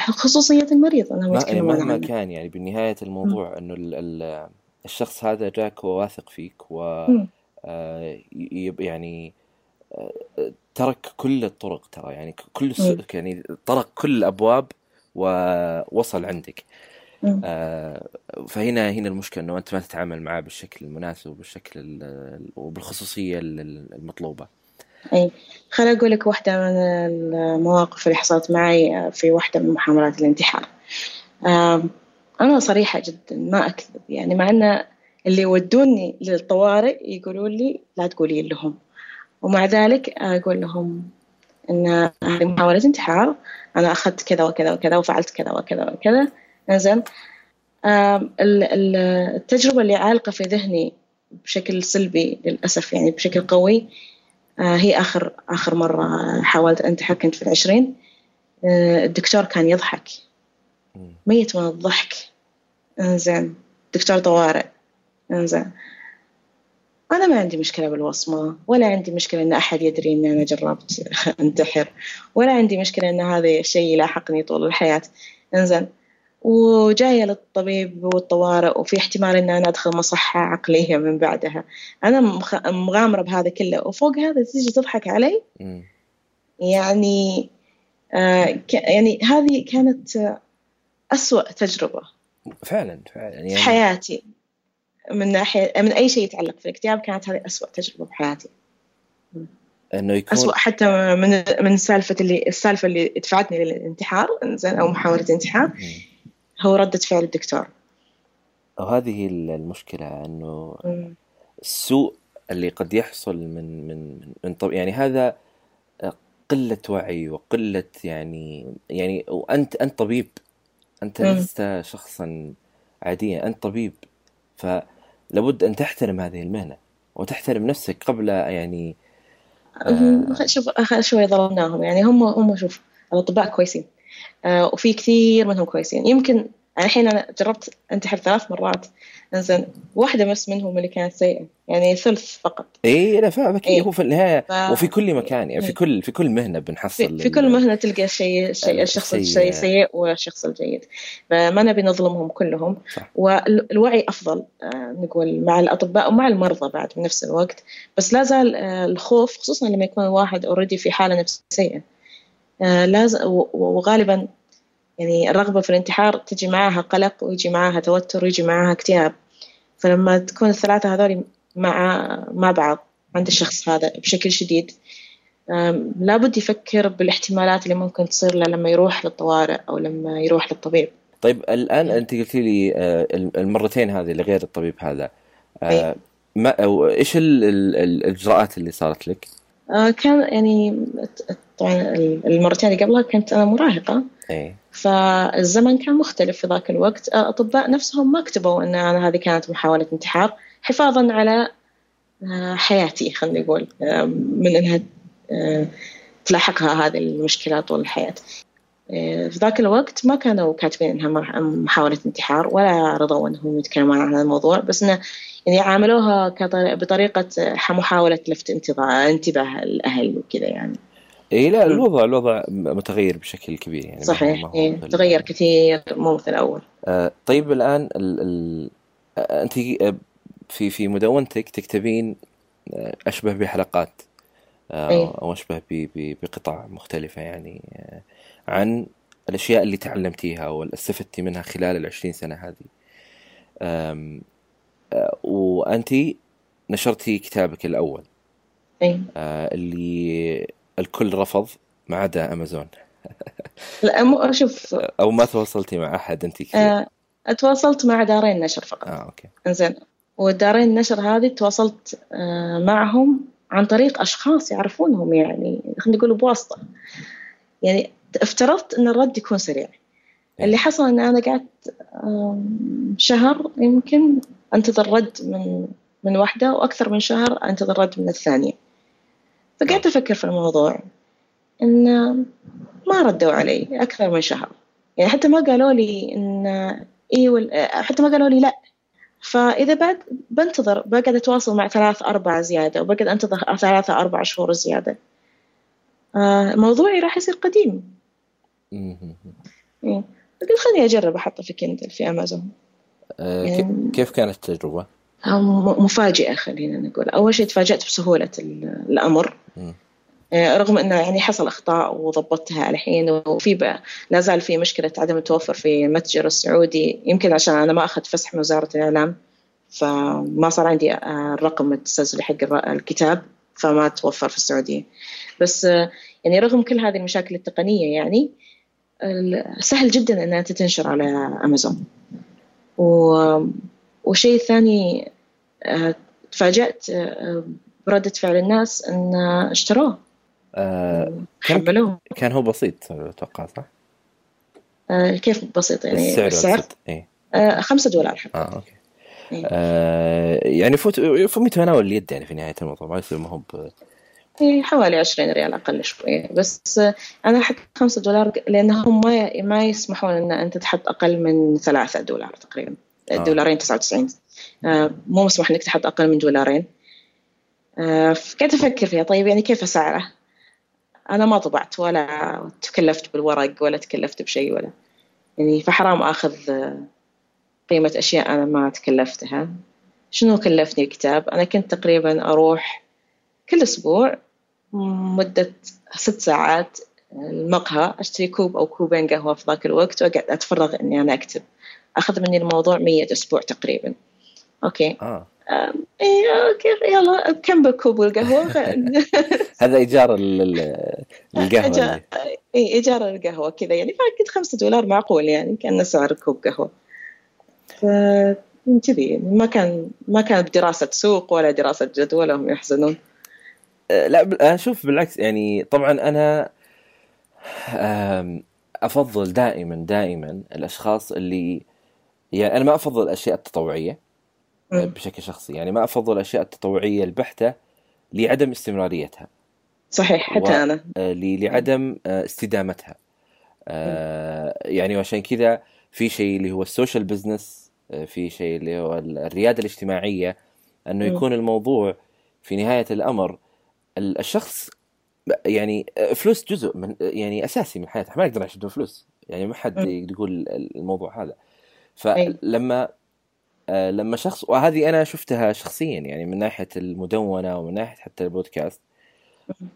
خصوصية المريض. انهم ما مهما كان يعني بالنهاية الموضوع إنه ال ال الشخص هذا جاك وواثق فيك و. آه، يعني آه، ترك كل الطرق ترى يعني كل. يعني طرق كل الأبواب ووصل عندك. آه، فهنا هنا المشكلة إنه أنت ما تتعامل معاه بالشكل المناسب وبالشكل ال- وبالخصوصية ال- المطلوبة أي خليني أقول لك واحدة من المواقف اللي حصلت معي في واحدة من محاولات الانتحار أنا صريحة جدا ما أكذب. يعني مع أن اللي يودوني للطوارئ يقولوا لي لا تقولي لهم. ومع ذلك أقول لهم إن هذه محاولة انتحار أنا أخذت كذا وكذا وكذا وفعلت كذا وكذا وكذا. إنزين التجربة اللي عالقة في ذهني بشكل سلبي للأسف يعني بشكل قوي آه، هي آخر آخر مرة حاولت أنتحر كنت في العشرين. آه، الدكتور كان يضحك. ميت من الضحك. انزين دكتور طوارئ. انزين أنا ما عندي مشكلة بالوصمة ولا عندي مشكلة إن أحد يدري إن أنا جربت (laughs) أنتحر ولا عندي مشكلة إن هذا الشيء يلاحقني طول الحياة. إنزين. وجاية للطبيب والطوارئ وفي احتمال إن أنا أدخل مصحة عقلية من بعدها. أنا مخ- مغامرة بهذا كله. وفوق هذا تيجي تضحك علي. يعني آه ك- يعني هذه كانت آه، أسوأ تجربة. فعلا فعلا في يعني حياتي من ناحية من أي شيء يتعلق في الاكتئاب كانت هذه أسوأ تجربة بحياتي إنه يكون أسوأ حتى من من سالفة اللي السالفة اللي دفعتني للانتحار زين أو محاولة انتحار. هو ردة فعل الدكتور وهذه المشكلة أنه مم. السوء اللي قد يحصل من من من طب يعني هذا قلة وعي وقلة يعني يعني وأنت أنت طبيب أنت مم. لست شخصا عاديا أنت طبيب فلابد أن تحترم هذه المهنة وتحترم نفسك قبل يعني خ- شوف شوي ظلمناهم يعني هم هم شوف الأطباء كويسين آه وفي كثير منهم كويسين يمكن يعني الحين أنا جربت أنتحر ثلاث مرات إنزين واحدة بس منهم اللي كانت سيئة يعني ثلث فقط اي أنا فاهمك إيه. هو في النهايه ف- وفي كل مكان يعني في إيه. كل في كل مهنة بنحصل في, في كل مهنة تلقى الشيء الشيء الشخص السيء. الشيء السيء والشخص الجيد فما نبي نظلمهم كلهم صح. والوعي أفضل آه، نقول مع الأطباء ومع المرضى بعد بنفس الوقت بس لا زال آه، الخوف خصوصا لما يكون واحد اوريدي في حالة نفسية آه، لازم وغالبا يعني الرغبة في الانتحار تجي معها قلق ويجي معها توتر ويجي معها اكتئاب. فلما تكون الثلاثة هذول مع مع بعض عند الشخص هذا بشكل شديد لابد يفكر بالاحتمالات اللي ممكن تصير له لما يروح للطوارئ أو لما يروح للطبيب. طيب الآن أنت قلت لي آه، المرتين هذه اللي غير الطبيب هذا. آه، أي. ما إيش ال- ال- ال- الإجراءات اللي صارت لك؟ آه، كان يعني طبعا المرتين اللي قبلها كنت أنا مراهقة. إيه. فالزمن كان مختلف في ذاك الوقت. الأطباء نفسهم ما كتبوا أن أنا هذه كانت محاولة انتحار حفاظا على آه، حياتي خلينا نقول آه، من أنها آه، تلاحقها هذه المشكلة طول الحياة. آه، في ذاك الوقت ما كانوا كاتبين إنها مح- محاولة انتحار ولا رضوا إنهم يتكلمون عن هذا الموضوع بس إنه يعني عاملوها بطريقة آه، محاولة لفت انتباه انتباه الأهل وكذا يعني. إيه لا الوضع الوضع متغير بشكل كبير يعني صحيح ما إيه تغير كثير مو مثل الأول. آه، طيب الآن ال ال آه، أنت آه، في في مدونتك تكتبين آه، أشبه بحلقات آه، إيه. أو أشبه ب- ب- بقطع مختلفة يعني آه، عن الأشياء اللي تعلمتيها واستفدتي منها خلال العشرين سنة هذه. آم، وأنت نشرتي كتابك الأول. اي آه، اللي الكل رفض ما عدا أمازون. لا مو شوف أو ما تواصلتي مع أحد أنت كثير. آه، تواصلت مع دارين نشر فقط. آه أوكي. إنزين. والدارين النشر هذه تواصلت آه، معهم عن طريق أشخاص يعرفونهم يعني خلينا نقول بواسطة. يعني افترضت أن الرد يكون سريع. اللي حصل أن أنا قعدت شهر يمكن أنتظر رد من من واحدة وأكثر من شهر أنتظر رد من الثانية. فقعدت أفكر في الموضوع إن ما ردوا علي أكثر من شهر. يعني حتى ما قالوا لي إن إيه وال... حتى ما قالوا لي لا. فإذا بعد بنتظر بقعد أتواصل مع ثلاث أربعة زيادة وبقعد أنتظر ثلاثة أربع شهور زيادة. آه موضوعي راح يصير قديم. إيه. قلت خليني أجرب أحطه في كندل في أمازون آه، يعني- كي- كيف كانت التجربة؟ أو م- مفاجئة خلينا نقول. أول شيء تفاجأت بسهولة ال- الأمر. مم. آه، رغم إنه يعني حصل أخطاء وضبطتها الحين وفي بقى لا زال في مشكلة عدم التوفر في المتجر السعودي. يمكن عشان أنا ما اخذت فسح من وزارة الإعلام فما صار عندي آه، الرقم التسلسلي حق الكتاب فما توفر في السعودية. بس آه، يعني رغم كل هذه المشاكل التقنية يعني سهل جدا ان انت تنشر على أمازون. و- وشيء ثاني آه، تفاجأت آه، بردة فعل الناس إن اشتروه آه، كم حملوه كان هو بسيط أتوقع صح؟ آه، كيف بسيط يعني السعر السعر. إيه آه، خمسة دولار حق آه أوكي إيه. آه يعني فوت في متناول اليد يعني في نهاية الموضوع ما يصير ما هو إيه، حوالي عشرين ريال أقل شوي بس آه، أنا حط خمسة دولار لأنهم ما ما يسمحون أن أنت تحط أقل من ثلاثة دولار تقريبا آه. دولارين تسعة وتسعين. آه، مو مسموح إنك تحط أقل من دولارين. آه، فقعدت أفكر فيها. طيب يعني كيف أسعره؟ أنا ما طبعت ولا تكلفت بالورق ولا تكلفت بشيء ولا. يعني فحرام آه، قيمة أشياء أنا ما تكلفتها. شنو كلفني الكتاب؟ أنا كنت تقريبا أروح كل أسبوع مدة ست ساعات المقهى أشتري كوب أو كوبين قهوة في ذاك الوقت وأقعد أتفرغ إني أنا أكتب. أخذ مني الموضوع مية أسبوع تقريبا. okay. آه. آم، إيه okay يلا كم كوب القهوة (laughs) هذا إيجار ال- ال- القهوة اللي- إيه إيجار القهوة كذا. يعني فقلت خمسة دولار معقول يعني كأنه سعر كوب قهوة. ف كذي ما كان ما كانت دراسة سوق ولا دراسة جدوى هم يحزنون. آه، لا أنا أشوف بالعكس يعني طبعا أنا أفضل دائما دائما الأشخاص اللي يعني أنا ما أفضل الأشياء التطوعية آه،. بشكل شخصي يعني ما أفضل الأشياء التطوعية البحتة لعدم استمراريتها صحيح حتى و- أنا آه، ل- لعدم آه، استدامتها آه، يعني وعشان كذا في شيء اللي هو ال social business في شيء اللي هو ال- الريادة الاجتماعية أنه. يكون الموضوع في نهاية الأمر ال- الشخص يعني فلوس جزء من يعني أساسي من حياته ما نقدر نعيش بدون فلوس يعني ما حد. يقول الموضوع هذا. فلما آه، لما شخص وهذه أنا شفتها شخصيا يعني من ناحية المدونة ومن ناحية حتى البودكاست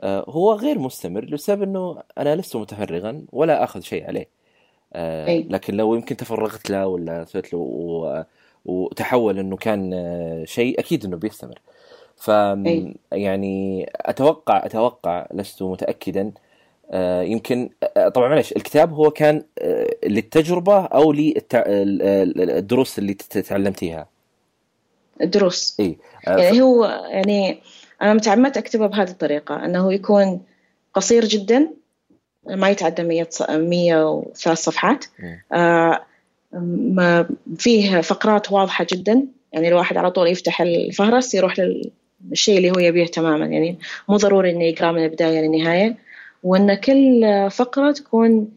آه، هو غير مستمر لسبب إنه أنا لست متفرغا ولا أخذ شيء عليه آه،. لكن لو يمكن تفرغت له ولا سويت له و- وتحول إنه كان آه، شيء أكيد إنه بيستمر ف. يعني أتوقع أتوقع لست متاكدا يمكن آه، طبعا معلش الكتاب هو كان آه، للتجربة أو للدروس اللي تعلمتيها؟ الدروس. إي آه، يعني هو يعني أنا متعمدت أكتبه بهذه الطريقة أنه يكون قصير جدا ما يتعدى 100 ص- 103 صفحات. آه، ما فيه فقرات واضحة جدا يعني الواحد على طول يفتح الفهرس يروح للشيء اللي هو يبيه تماما. يعني مو ضروري إنه يقرأ من البداية للنهاية. وأن كل فقرة تكون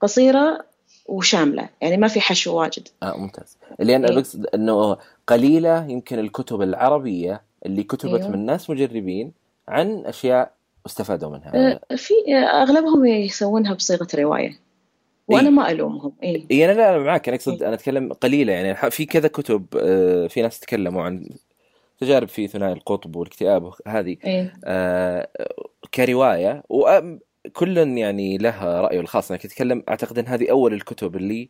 قصيرة وشاملة. يعني ما في حشو واجد. آه ممتاز. اللي أنا إيه. بقصد إنه قليلة يمكن الكتب العربية اللي كتبت أيوه. من ناس مجربين عن أشياء استفادوا منها. آه، في آه، أغلبهم يسوونها بصيغة رواية. وأنا إيه. ما ألومهم. إيه. اي أنا لا أنا معاك. أنا أقصد أنا أتكلم قليلة. يعني في كذا كتب آه، في ناس تكلموا عن تجارب في ثنائي القطب والاكتئاب هذه إيه. آه، كرواية. وكل يعني له رأيه الخاص. أنا كنت أتكلم أعتقد إن هذه أول الكتب اللي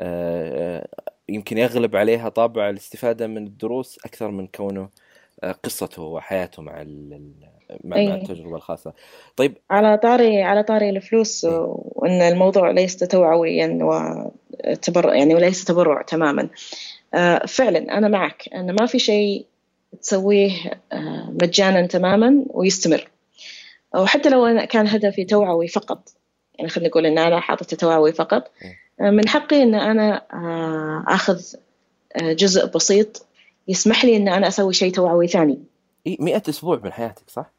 آه، يمكن يغلب عليها طابع الاستفادة من الدروس أكثر من كونه آه، قصته وحياته مع مع, مع أي. التجربة الخاصة. طيب. على طاري على طاري الفلوس وإن الموضوع ليس توعويا وتبرع يعني وليس تبرع تماما. آه، فعلا أنا معك إن ما في شيء تسويه آه، مجانا تماما ويستمر. وحتى لو أنا كان هدفي توعوي فقط. يعني خلينا نقول إن أنا حاطه توعوي فقط. آه، من حقي إن أنا آه، آخذ جزء بسيط يسمح لي إن أنا أسوي شيء توعوي ثاني. إيه، 100 أسبوع من حياتك صح؟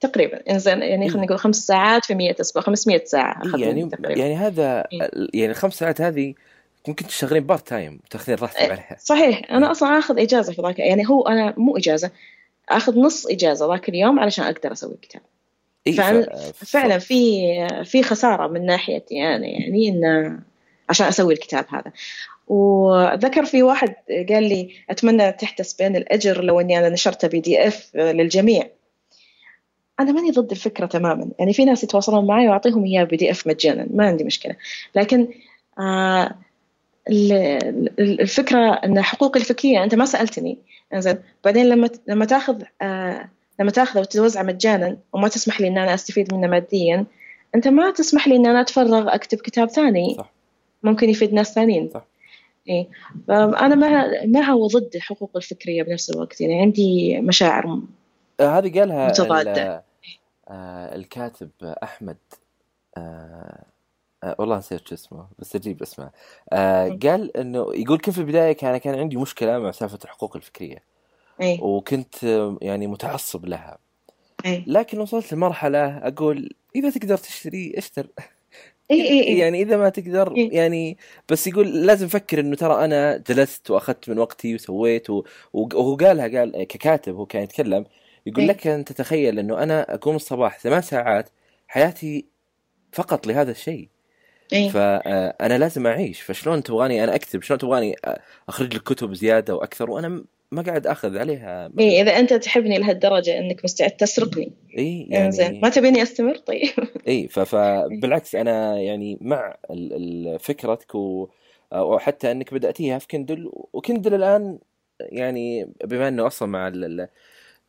تقريبا. إنزين يعني خلينا نقول خمس ساعات في 100 أسبوع 500 ساعة يعني تقريبا. يعني هذا. يعني الخمس ساعات هذه ممكن تشتغلين part-time وتاخذين راتب إيه. عليها. صحيح. أنا أصلا آخذ إجازة في ذاك يعني هو أنا مو إجازة آخذ نص إجازة ذاك اليوم علشان أقدر أسوي الكتاب إيه، فعلا- ف- فعلا في في خسارة من ناحيتي أنا يعني إن عشان أسوي الكتاب هذا. وذكر في واحد قال لي أتمنى تحتسبين الأجر لو إني أنا نشرته PDF للجميع. أنا ماني ضد الفكرة تماما. يعني في ناس يتواصلون معي وأعطيهم إياه PDF مجانا ما عندي مشكلة. لكن آه الفكرة أن حقوقي الفكرية أنت ما سألتني إنزين بعدين لما لما تاخذ آه لما تاخذه وتوزعه مجانا وما تسمح لي إن أنا أستفيد منه ماديا أنت ما تسمح لي إن أنا أتفرغ أكتب كتاب ثاني صح. ممكن يفيد ناس ثانيين صح. اي فأنا مع مع وضد الحقوق الفكرية بنفس الوقت يعني عندي مشاعر آه، هذه قالها متضادة. آه، الكاتب أحمد آه، آه، والله نسيت شو اسمه بس أجيب اسمه آه، م. قال إنه يقول كيف في البداية كان كان عندي مشكلة مع سالفة الحقوق الفكرية اي وكنت آه، يعني متعصب لها اي لكن وصلت لمرحلة أقول إذا تقدر تشتري اشتر اي اي, أي. يعني إذا ما تقدر إيه. يعني بس يقول لازم فكر إنه ترى أنا جلست وأخذت من وقتي وسويت و- وهو قالها قال ككاتب هو كان يتكلم يقول إيه. لك أن تتخيل إنه أنا أقوم الصباح ثمان ساعات حياتي فقط لهذا الشيء إي. فانا لازم أعيش فشلون تبغاني أنا أكتب؟ شلون تبغاني أخرج لك كتب زيادة وأكثر وأنا ما قاعد أخذ عليها إيه إذا أنت تحبني لهالدرجة إنك مستعد تسرقني. إي يعني زين ما تبيني أستمر؟ طيب. (laughs) إي فبالعكس أنا يعني مع فكرتك و- وحتى إنك بدأتيها في Kindle و Kindle الآن يعني بما إنه أصلا مع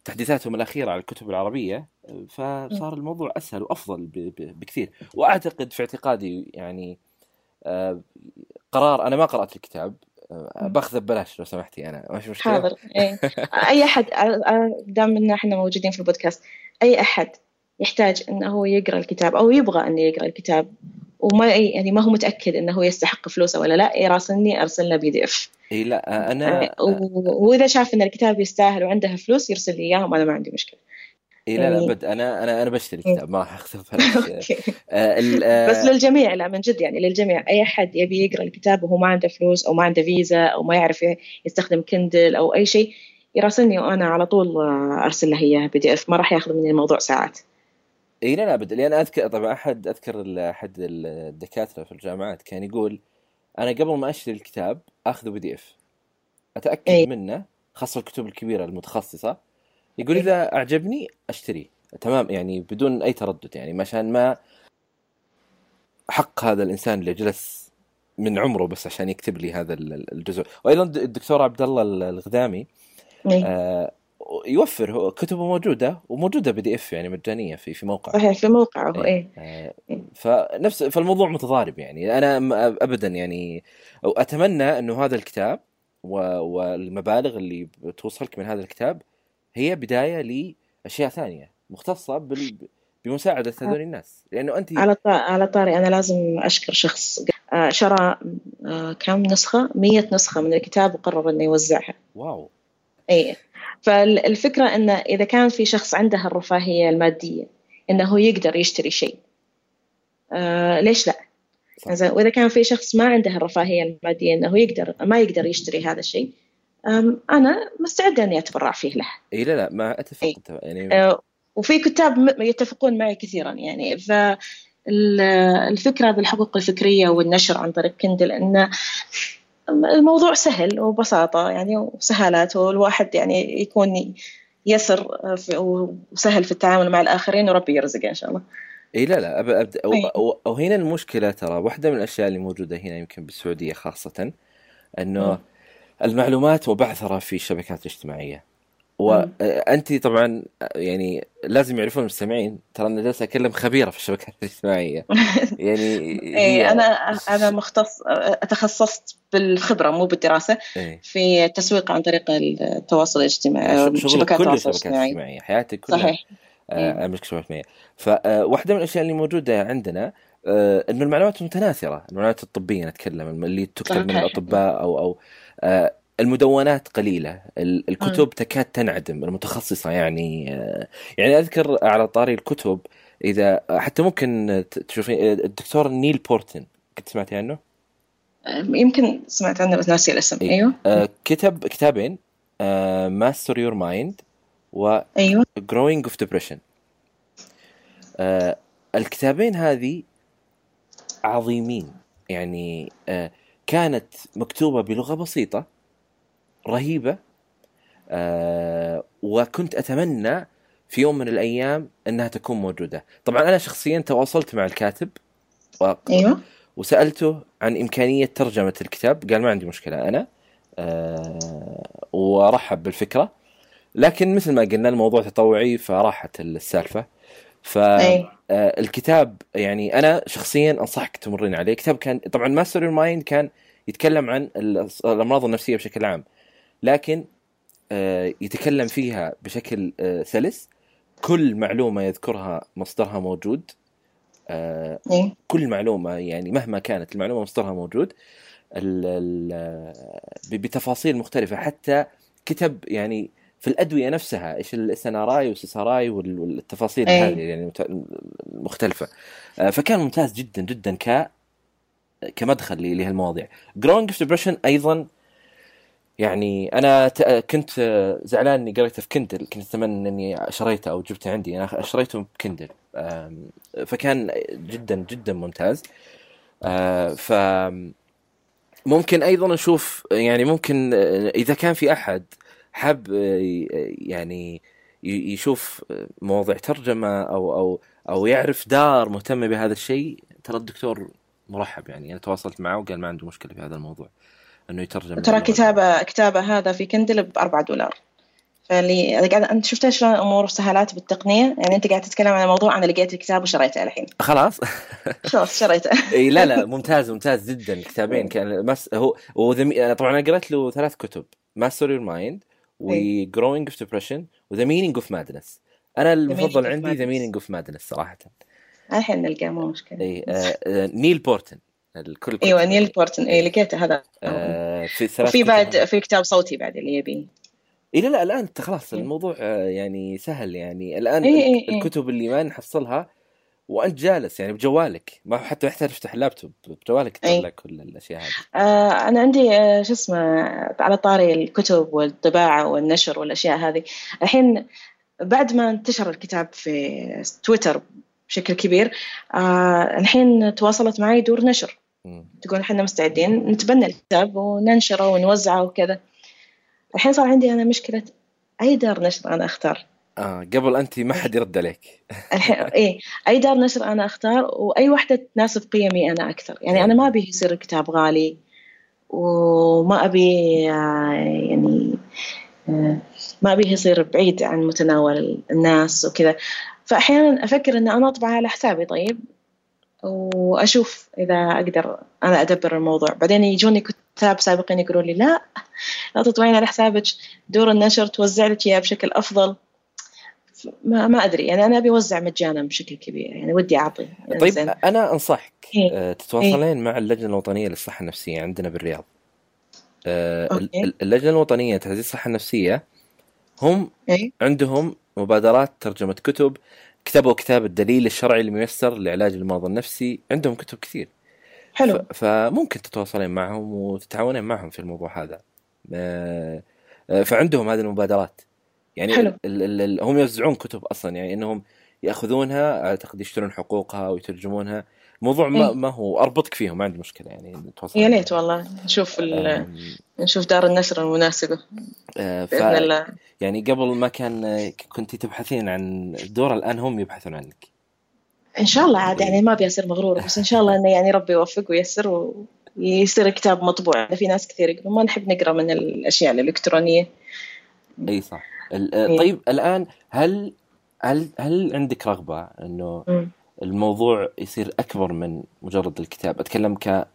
تحديثاتهم الأخيرة على الكتب العربية فصار الموضوع أسهل وأفضل ب- ب- بكثير. وأعتقد في اعتقادي يعني آه، قرار أنا ما قرأت الكتاب آه، بأخذه ببلاش لو سمحتي أنا ما في مشكلة. حاضر إيه. (laughs) أي أحد دام إن إحنا موجودين في البودكاست أي أحد يحتاج إنه هو يقرأ الكتاب أو يبغى إنه يقرأ الكتاب وما يعني ما هو متأكد إنه هو يستحق فلوسه ولا لا يراسلني ارسل له بي دي إف. إي لا آه، أنا وإذا شاف إن الكتاب يستاهل وعنده فلوس يرسل لي إياهم أنا ما عندي مشكلة. إي لا لا يعني- أبد. أنا أنا أنا بشتري الكتاب ما راح اخذه ببلاش (laughs) أوكي. آه، آه، بس للجميع لا من جد يعني للجميع. أي أحد يبي يقرأ الكتاب وهو ما عنده فلوس أو ما عنده فيزا أو ما يعرف يستخدم Kindle أو أي شيء يراسلني وأنا على طول آه، أرسل له إياه PDF. ما راح ياخذ مني الموضوع ساعات. إي لا لا ابدا لأن اذكر طبعا احد أذكر أحد الدكاترة في الجامعات كان يقول أنا قبل ما أشتري الكتاب اخذه PDF أتأكد إي. منه خاصة الكتب الكبيرة المتخصصة يقول إذا أعجبني اشتريه تمام يعني بدون أي تردد يعني عشان ما حق هذا الإنسان اللي جلس من عمره بس عشان يكتب لي هذا ال- ال- الجزء وأيضا الدكتور عبد الله الغذامي إيه. آه، يوفر هو كتبه موجودة وموجودة PDF يعني مجانية في في موقع صحيح في موقعه. إيه آه، إيه. فنفس فالموضوع متضارب يعني. أنا ابدا يعني أتمنى إنه هذا الكتاب والمبالغ اللي بتوصلك من هذا الكتاب هي بداية لأشياء ثانية مختصة بال بمساعدة هذول الناس. لأنه أنت على. على طاري أنا لازم أشكر شخص. آه، شرى آه، كم نسخة؟ 100 نسخة من الكتاب وقرر إنه يوزعها. واو. اي فالفكرة انه إذا كان في شخص عنده الرفاهية المادية إنه هو يقدر يشتري شيء آه ليش لا؟ زين وإذا كان في شخص ما عنده الرفاهية المادية إنه هو يقدر ما يقدر يشتري هذا الشيء أم، أنا مستعده إني أتبرع فيه له إي لا لا ما أتفق إيه. يعني آه، وفي كتاب يتفقون معي كثيرا يعني فالفكرة بالحقوق الفكرية والنشر عن طريق كندل أن الموضوع سهل وبساطة يعني وسهالات والواحد يعني يكون يسر وسهل في التعامل مع الآخرين وربي يرزقه إن شاء الله إي لا لا أب أبدا أو, أي. أو, أو هنا المشكلة ترى واحدة من الأشياء اللي موجودة هنا يمكن بالسعودية خاصة إنه. المعلومات مبعثره في الشبكات الاجتماعيه. وانت طبعا يعني لازم يعرفون المستمعين. ترى أنا جالس أكلم خبيرة في الشبكات الاجتماعية. (laughs) يعني إيه هي أنا أنا مختص تخصصت بالخبرة مو بالدراسة إيه. في التسويق عن طريق التواصل الاجتماعي شغل شبكات كل التواصل الاجتماعي. حياتك كلها. صحيح. آه، املك شبكات اجتماعيه فواحده من الأشياء اللي موجودة عندنا آه، إنه المعلومات متناثرة. المعلومات الطبية نتكلم اللي تكتب من. الأطباء أو أو آه، المدونات قليلة. ال- الكتب تكاد تنعدم المتخصصة يعني آه، يعني أذكر على طاري الكتب إذا حتى ممكن تشوفين آه، الدكتور نيل بورتن كنت سمعتي عنه؟ يمكن سمعت عنه بس ناسي الاسم. إيه. أيوه. آه، كتب كتابين Master Your Mind و أيوه. Growing of Depression. آه الكتابين هذه عظيمين. يعني آه كانت مكتوبة بلغة بسيطة رهيبة. آه وكنت أتمنى في يوم من الأيام أنها تكون موجودة. طبعا أنا شخصيا تواصلت مع الكاتب و- أيوه. وسألته عن إمكانية ترجمة الكتاب قال ما عندي مشكلة أنا. آه ورحب بالفكرة. لكن مثل ما قلنا الموضوع تطوعي فراحت السالفة. اي فالكتاب يعني أنا شخصيا أنصحك تمرين عليه. كتاب كان طبعا Master Mind كان يتكلم عن ال- الأمراض النفسية بشكل عام. لكن آه، يتكلم فيها بشكل آه، سلس. كل معلومة يذكرها مصدرها موجود. آه، اي كل معلومة يعني مهما كانت المعلومة مصدرها موجود. بتفاصيل مختلفة. حتى كتب يعني في الأدوية نفسها إيش ال SNRI وال SSRI والتفاصيل أي. هذه يعني المختلفه فكان ممتاز جدا جدا ك كمدخل لهالمواضيع. Growing Depression أيضا يعني أنا كنت زعلان إني قريته في Kindle كنت أتمنى إني شريته أو جبته عندي. أنا شريته ب Kindle فكان جدا جدا ممتاز. آه، ف ممكن أيضا نشوف يعني ممكن آه، إذا كان في أحد حاب آه، يعني يشوف مواضيع ترجمة أو أو أو يعرف دار مهتمة بهذا الشيء ترى الدكتور مرحب يعني. أنا تواصلت معه وقال ما عنده مشكلة في هذا الموضوع. أنه يترجم ترى للغة. كتابة كتابة هذا في كندل ب 4 دولار. فاللي قاعد أنت شفت شلون الأمور سهلات بالتقنية؟ يعني أنت قاعد تتكلم عن موضوع أنا لقيت الكتاب وشريته الحين. خلاص؟ (laughs) خلاص شريته. إي لا لا ممتاز ممتاز جدا الكتابين كان مس هو أنا طبعا أنا قرأت له ثلاث كتب Master Your Mind و Growing of Depression و The Meaning of Madness أنا المفضل عندي The. Meaning of Madness صراحة. الحين نلقاه مو مشكلة. إي آه آه نيل بورتن. الكل إيوه نيل بورتن اي لقيته هذا آه في ثلاث وفي بعد. في كتاب صوتي بعد اللي يبي اي لا لا الان خلاص إيه. الموضوع آه، يعني سهل يعني الآن إيه إيه إيه. الكتب اللي ما نحصلها وأنت جالس يعني بجوالك ما حتى محتاج تفتح اللابتوب بجوالك إيه. تطلع كل الأشياء هذه آه أنا عندي آه شو اسمه على طاري الكتب والطباعة والنشر والأشياء هذه الحين بعد ما انتشر الكتاب في تويتر بشكل كبير آه الحين تواصلت معي دور نشر. تقول إحنا مستعدين نتبنى الكتاب وننشره ونوزعه وكذا. الحين صار عندي أنا مشكلة أي دار نشر أنا أختار. آه قبل انت ما حد يرد عليك. الحين (laughs) إيه أي دار نشر أنا أختار وأي واحدة تناسب قيمي أنا أكثر. يعني أنا ما أبي يصير الكتاب غالي وما أبي آه، يعني آه، ما ابيه يصير بعيد عن متناول الناس وكذا. فأحيانا أفكر إن أنا اطبعه على حسابي طيب؟ وأشوف إذا أقدر أنا أدبر الموضوع. بعدين يجوني كتاب سابقين يقولوا لي لا لا تطبعين على حسابك. دور النشر توزع لك إياه بشكل أفضل. ما ما أدري. يعني أنا أبي أوزع مجانا بشكل كبير. يعني ودي أعطي. طيب إنزين. أنا أنصحك إيه. آه، تتواصلين مع اللجنة الوطنية للصحة النفسية عندنا بالرياض. آه، أوكي. ال- ال- اللجنة الوطنية لتعزيز الصحة النفسية هم اي عندهم مبادرات ترجمة كتب كتبوا كتاب الدليل الشرعي الميسر لعلاج المرض النفسي عندهم كتب كثير. حلو. فممكن تتواصلين معهم وتتعاونين معهم في الموضوع هذا. آه، آه، فعندهم هذه المبادرات. يعني حلو. ال هم يوزعون كتب أصلا يعني إنهم يأخذونها أعتقد يشترون حقوقها ويترجمونها. موضوع ما, إيه. ما هو أربطك فيهم ما عندي مشكلة يعني يا ليت والله. نشوف آم، نشوف دار النشر المناسبة. آه، ف بإذن الله. يعني قبل ما كان آه، كنت تبحثين عن الدور الآن هم يبحثون عنك. إن شاء الله عاد يعني ما أبي أصير مغرورة بس إن شاء الله إنه يعني ربي يوفق وييسر ويصير الكتاب مطبوع. في ناس كثير يقولون ما نحب نقرأ من الأشياء الإلكترونية. أي صح. آه، إيه. طيب الآن هل هل هل عندك رغبة إنه. الموضوع يصير أكبر من مجرد الكتاب. أتكلم ك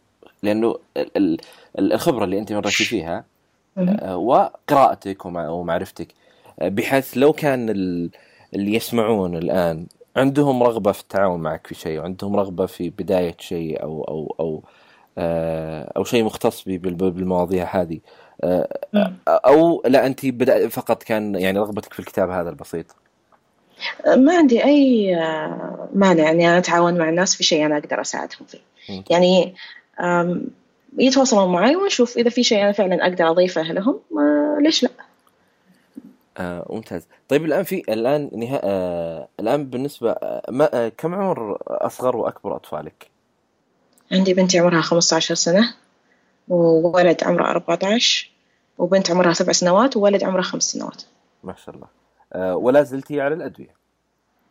لأنه ال- ال- الخبرة اللي أنت مريتي فيها. آه، وقراءتك ومع- ومعرفتك. آه، بحيث لو كان ال- اللي يسمعون الآن عندهم رغبة في التعاون معك في شيء وعندهم رغبة في بداية شيء أو أو أو آه، أو شيء مختص بالمواضيع هذه. أو لا أنت بدأ فقط كان يعني رغبتك في الكتاب هذا البسيط. ما عندي أي آه، مانع إني أنا أتعاون مع الناس في شيء أنا أقدر أساعدهم فيه. يعني يتواصلون معي ونشوف إذا في شيء أنا فعلا أقدر أضيفه لهم آه، ليش لا؟ آه ممتاز. طيب الآن في الآن نها... آه الآن بالنسبة آه ما... آه كم عمر أصغر وأكبر أطفالك؟ عندي بنتي عمرها 15 سنة وولد عمره 14 وبنت عمرها سبع سنوات وولد عمره خمس سنوات. ما شاء الله. ولا زلتي على الأدوية؟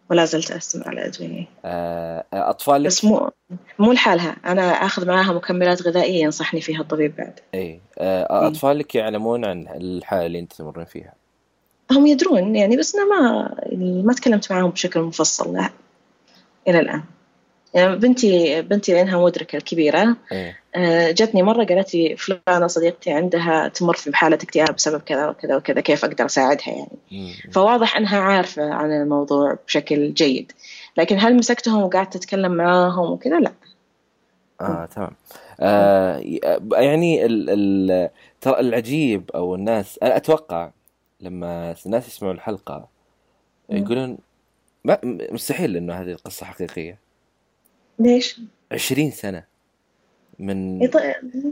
ولا زلت أستمر على الأدوية آه آه، اطفالك بس مو مو لحالها. أنا آخذ معاها مكملات غذائية ينصحني فيها الطبيب بعد. إي آه أطفالك يعلمون عن الحالة اللي أنت تمرين فيها؟ هم يدرون يعني بس أنا ما يعني ما تكلمت معاهم بشكل مفصل لا إلى الآن. يعني بنتي بنتي لأنها مدركة الكبيرة اي آه، جتني مرة قالت لي فلانة صديقتي عندها تمر في حالة اكتئاب بسبب كذا وكذا وكذا كيف أقدر أساعدها يعني؟ مم. فواضح أنها عارفة عن الموضوع بشكل جيد. لكن هل مسكتهم وقعدت أتكلم معاهم وكذا؟ لا. آه تمام. آه يعني ال... ال... ترى العجيب أو الناس أنا أتوقع لما الناس يسمعوا الحلقة. يقولون ما مستحيل إنه هذه القصة حقيقية. ليش؟ 20 سنة من يط-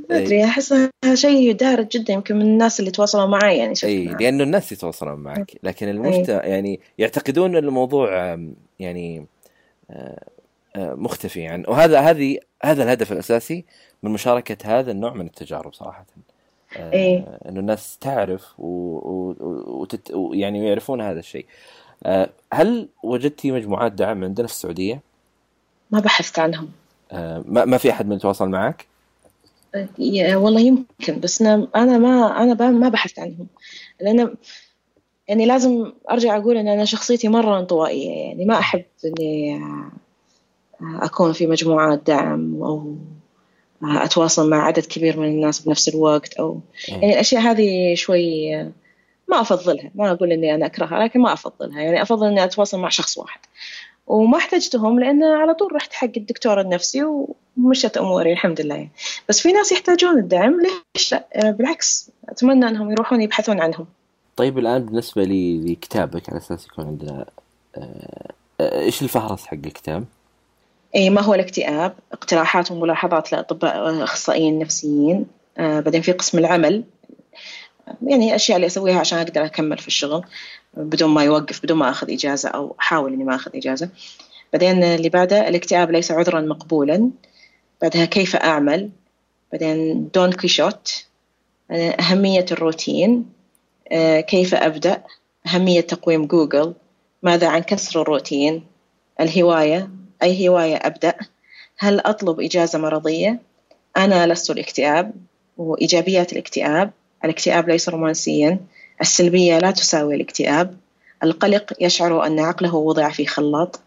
ما أدري أحسها شيء دارج جدا يمكن من الناس اللي تواصلوا معي يعني شفت إي. لأنه الناس يتواصلون معك لكن المجتمع يعني يعتقدون إن الموضوع يعني آه، آه، مختفي عن وهذا هذه هذا الهدف الأساسي من مشاركة هذا النوع من التجارب صراحة إيه. إنه الناس تعرف و... و... وتت... يعني يعرفون هذا الشيء هل وجدتي مجموعات دعم عندنا في السعودية؟ ما بحثت عنهم. آه، ما ما في أحد من يتواصل معك؟ والله يمكن بس أنا أنا ما أنا ب- ما بحثت عنهم. لأن يعني لازم أرجع أقول إن أنا شخصيتي مرة انطوائية يعني ما أحب إني أكون في مجموعات دعم أو أتواصل مع عدد كبير من الناس بنفس الوقت أو يعني الأشياء هذه شوي ما أفضلها ما أقول إني أنا أكرهها لكن ما أفضلها. يعني أفضل إني أتواصل مع شخص واحد. وما احتجتهم لأن على طول رحت حق الدكتور النفسي ومشت أموري الحمد لله يعني. بس في ناس يحتاجون الدعم ليش لا آه، بالعكس أتمنى أنهم يروحون يبحثون عنهم طيب الآن بالنسبة لي لكتابك على أساس يكون عندنا آه، آه، إيش الفهرس حق الكتاب؟ أي ما هو الاكتئاب اقتراحات وملاحظات لأطباء أخصائيين نفسيين آه بعدين في قسم العمل يعني الأشياء اللي أسويها عشان أقدر أكمل في الشغل بدون ما يوقف بدون ما أخذ إجازة أو أحاول إني ما أخذ إجازة. بعدين اللي بعده الاكتئاب ليس عذرا مقبولا. بعدها كيف أعمل؟ بعدين دون كيشوت. أهمية الروتين. آه، كيف أبدأ؟ أهمية تقويم جوجل. ماذا عن كسر الروتين؟ الهواية. أي هواية أبدأ؟ هل أطلب إجازة مرضية؟ أنا لست الاكتئاب. وإيجابيات الاكتئاب. الاكتئاب ليس رومانسيا. السلبية لا تساوي الاكتئاب. القلق يشعر أن عقله وضع في خلاط.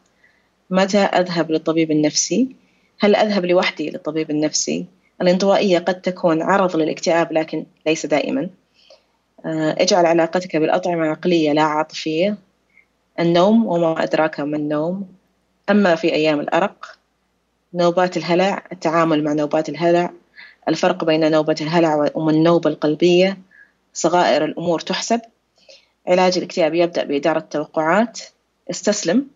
متى أذهب للطبيب النفسي؟ هل أذهب لوحدي للطبيب النفسي؟ الانطوائية قد تكون عرض للاكتئاب لكن ليس دائما. آه، اجعل علاقتك بالأطعمة عقلية لا عاطفية. النوم وما أدراك ما النوم. أما في أيام الأرق نوبات الهلع التعامل مع نوبات الهلع. الفرق بين نوبة الهلع والنوبة القلبية صغائر الأمور تحسب. علاج الاكتئاب يبدأ بإدارة التوقعات. استسلم.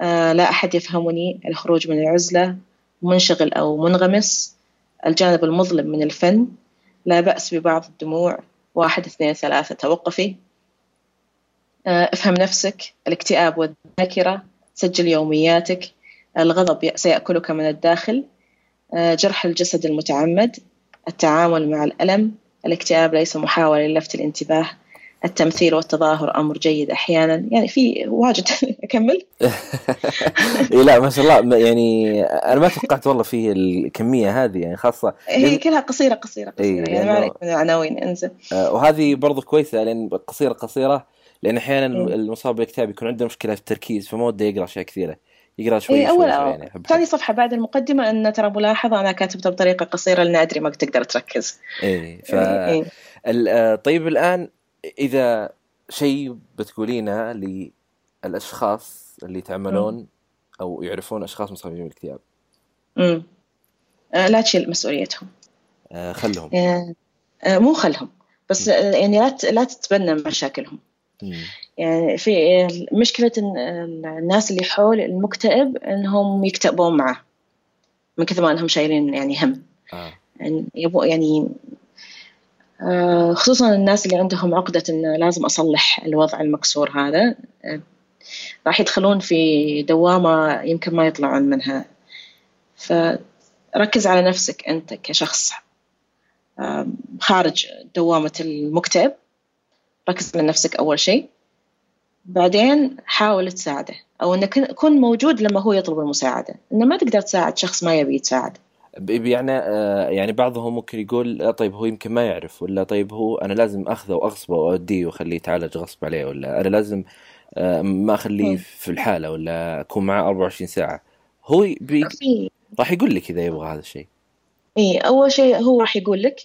آه لا أحد يفهمني الخروج من العزلة منشغل أو منغمس. الجانب المظلم من الفن. لا بأس ببعض الدموع. واحد اثنين ثلاثة توقفي. آه افهم نفسك. الاكتئاب والذاكرة. سجل يومياتك. الغضب سيأكلك من الداخل. جرح الجسد المتعمد التعامل مع الألم الاكتئاب ليس محاولة للفت الانتباه التمثيل والتظاهر أمر جيد أحيانا. يعني في واجد. (laughs) أكمل؟ (laughs) إيه لا ما شاء الله. يعني أنا ما توقعت والله في الكمية هذه يعني خاصة هي كلها قصيرة قصيرة قصيرة. إيه، يعني ما عليك من العناوين انزل آه، وهذه برضو كويسة لأن قصيرة قصيرة لأن أحيانا. المصاب بالاكتئاب يكون عنده مشكلة في التركيز فما وده يقرأ أشياء كثيرة. يقرأ شوي اي شوي, أول شوي يعني حب ثاني صفحة بعد المقدمة أن ترى ملاحظة أنا كاتبتها بطريقة قصيرة لأن أدري ما تقدر تركز. إيه ف إيه. ال- آه، طيب الآن إذا شيء بتقولينه للأشخاص اللي يتعاملون أو يعرفون أشخاص مصابين بالاكتئاب أمم. آه، لا تشيل مسؤوليتهم. آه، خلهم. آه، آه، مو خلهم بس آه، يعني لا لا تتبنى مشاكلهم. مم. يعني في مشكلة الناس اللي حول المكتئب إنهم يكتئبون معه من كثر ما إنهم شايلين يعني هم. آه. يعني يبو يعني آه، خصوصا الناس اللي عندهم عقدة إن لازم أصلح الوضع المكسور هذا راح يدخلون في دوامة يمكن ما يطلعون منها. فركز على نفسك أنت كشخص آه، خارج دوامة المكتئب. ركز على نفسك أول شيء. بعدين حاول تساعده أو إنك كن موجود لما هو يطلب المساعدة. إنه ما تقدر تساعد شخص ما يبي يتساعد. يعني آه، يعني بعضهم ممكن يقول آه، طيب هو يمكن ما يعرف ولا طيب هو أنا لازم أخذه وأغصبه وأوديه وأخليه يتعالج غصب عليه ولا أنا لازم آه، ما أخليه. في الحالة ولا أكون معاه 24 ساعة. هو بي... راح يقول لك إذا يبغى هذا الشيء. إيه أول شيء هو راح يقول لك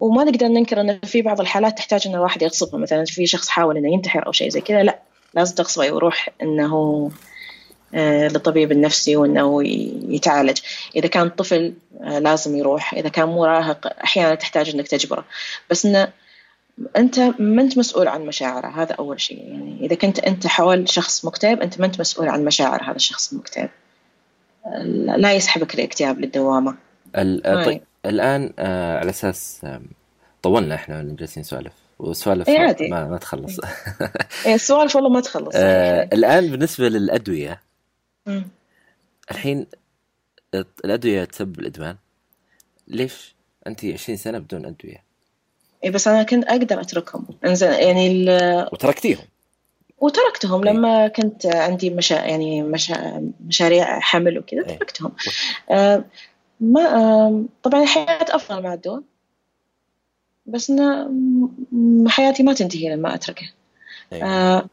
وما نقدر ننكر إن في بعض الحالات تحتاج إن الواحد يغصبها. مثلا في شخص حاول إنه ينتحر أو شيء زي كذا لا. لازم تغصبه يروح إنه آه، للطبيب النفسي وإنه ي- يتعالج. إذا كان طفل آه، لازم يروح. إذا كان مراهق أحيانا تحتاج إنك تجبره. بس إنه أنت ما أنت مسؤول عن مشاعره هذا أول شيء. يعني إذا كنت أنت حول شخص مكتئب أنت ما أنت مسؤول عن مشاعر هذا الشخص المكتئب آه، لا يسحبك الاكتئاب للدوامة. ال... آه،. طيب. الآن آه، على أساس طولنا إحنا جالسين نسولف. وسوالف إيه، عادي. ما, ما تخلص. إيه. (laughs) السوالف والله ما تخلص آه، الآن بالنسبة للأدوية مم. الحين الأدوية تسبب الإدمان. ليش؟ أنت 20 سنة بدون أدوية. إيه بس أنا كنت أقدر أتركهم. إنزين يعني ال- وتركتيهم. وتركتهم إيه. لما كنت عندي مشا يعني مشا مشاريع حمل وكذا إيه. تركتهم. آه ما آم، طبعا الحياة أفضل مع الدواء بس أنا م- حياتي ما تنتهي لما أتركه. أيوة. آه،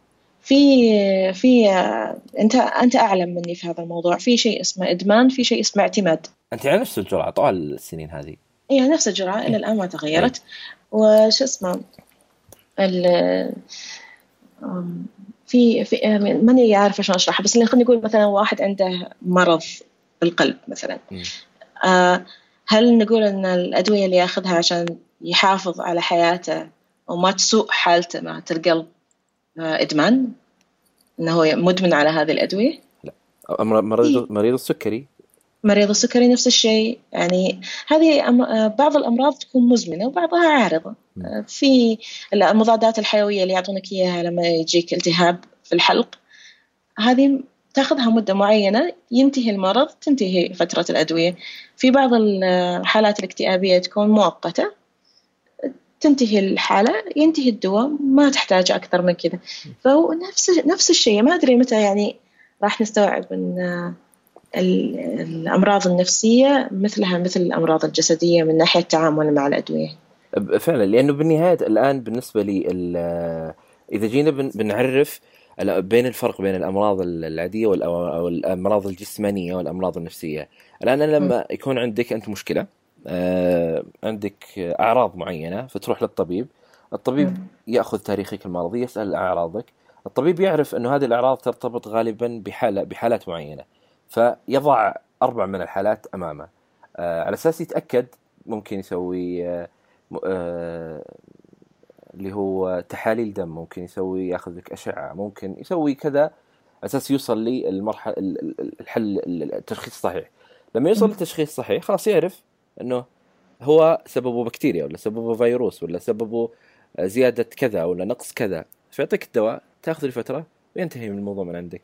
في في آه، أنت أنت أعلم مني في هذا الموضوع. في شيء اسمه إدمان في شيء اسمه اعتماد. أنت على نفس الجرعة طوال السنين هذه. هي نفس الجرعة إلى الآن ما تغيرت. وش اسمه؟ ال في في أم، ماني عارفة شلون أشرحها بس خلينا نقول مثلا واحد عنده مرض بالقلب مثلا. آه، هل نقول أن الأدوية اللي ياخذها عشان يحافظ على حياته وما تسوء حالته مع القلب آه، إدمان؟ أنه هو مدمن على هذه الأدوية؟ أمر- مريض مريض السكري مريض السكري نفس الشيء يعني هذه أم- آه، بعض الأمراض تكون مزمنة وبعضها عارضة م. آه، في المضادات الحيوية اللي يعطونك إياها لما يجيك التهاب في الحلق هذه تاخذها مدة معينة ينتهي المرض تنتهي فترة الأدوية في بعض الحالات الاكتئابية تكون مؤقتة تنتهي الحالة ينتهي الدواء ما تحتاج أكثر من كذا. فهو نفس نفس الشيء ما أدري متى يعني راح نستوعب أن ال- الأمراض النفسية مثلها مثل الأمراض الجسدية من ناحية التعامل مع الأدوية. فعلا لأنه بالنهاية الآن بالنسبة لي إذا جينا بن- بنعرف بين الفرق بين الأمراض ال- العادية والأو- أو الأمراض الجسمانية والأمراض النفسية. الآن لما يكون عندك أنت مشكلة عندك أعراض معينة فتروح للطبيب الطبيب. يأخذ تاريخك المرضي يسأل أعراضك الطبيب يعرف إنه هذه الأعراض ترتبط غالبا بحاله بحالات معينة فيضع أربع من الحالات أمامه آه، على أساس يتأكد ممكن يسوي آه، آه، اللي هو تحاليل دم ممكن يسوي يأخذ لك أشعة ممكن يسوي كذا على أساس يوصل للمرحله ال- ال- الحل التشخيص الصحيح لما يوصل. للتشخيص الصحيح خلاص يعرف إنه هو سببه بكتيريا ولا سببه فيروس ولا سببه زيادة كذا ولا نقص كذا. فيعطيك الدواء تاخذه لفتره وينتهي من الموضوع من عندك.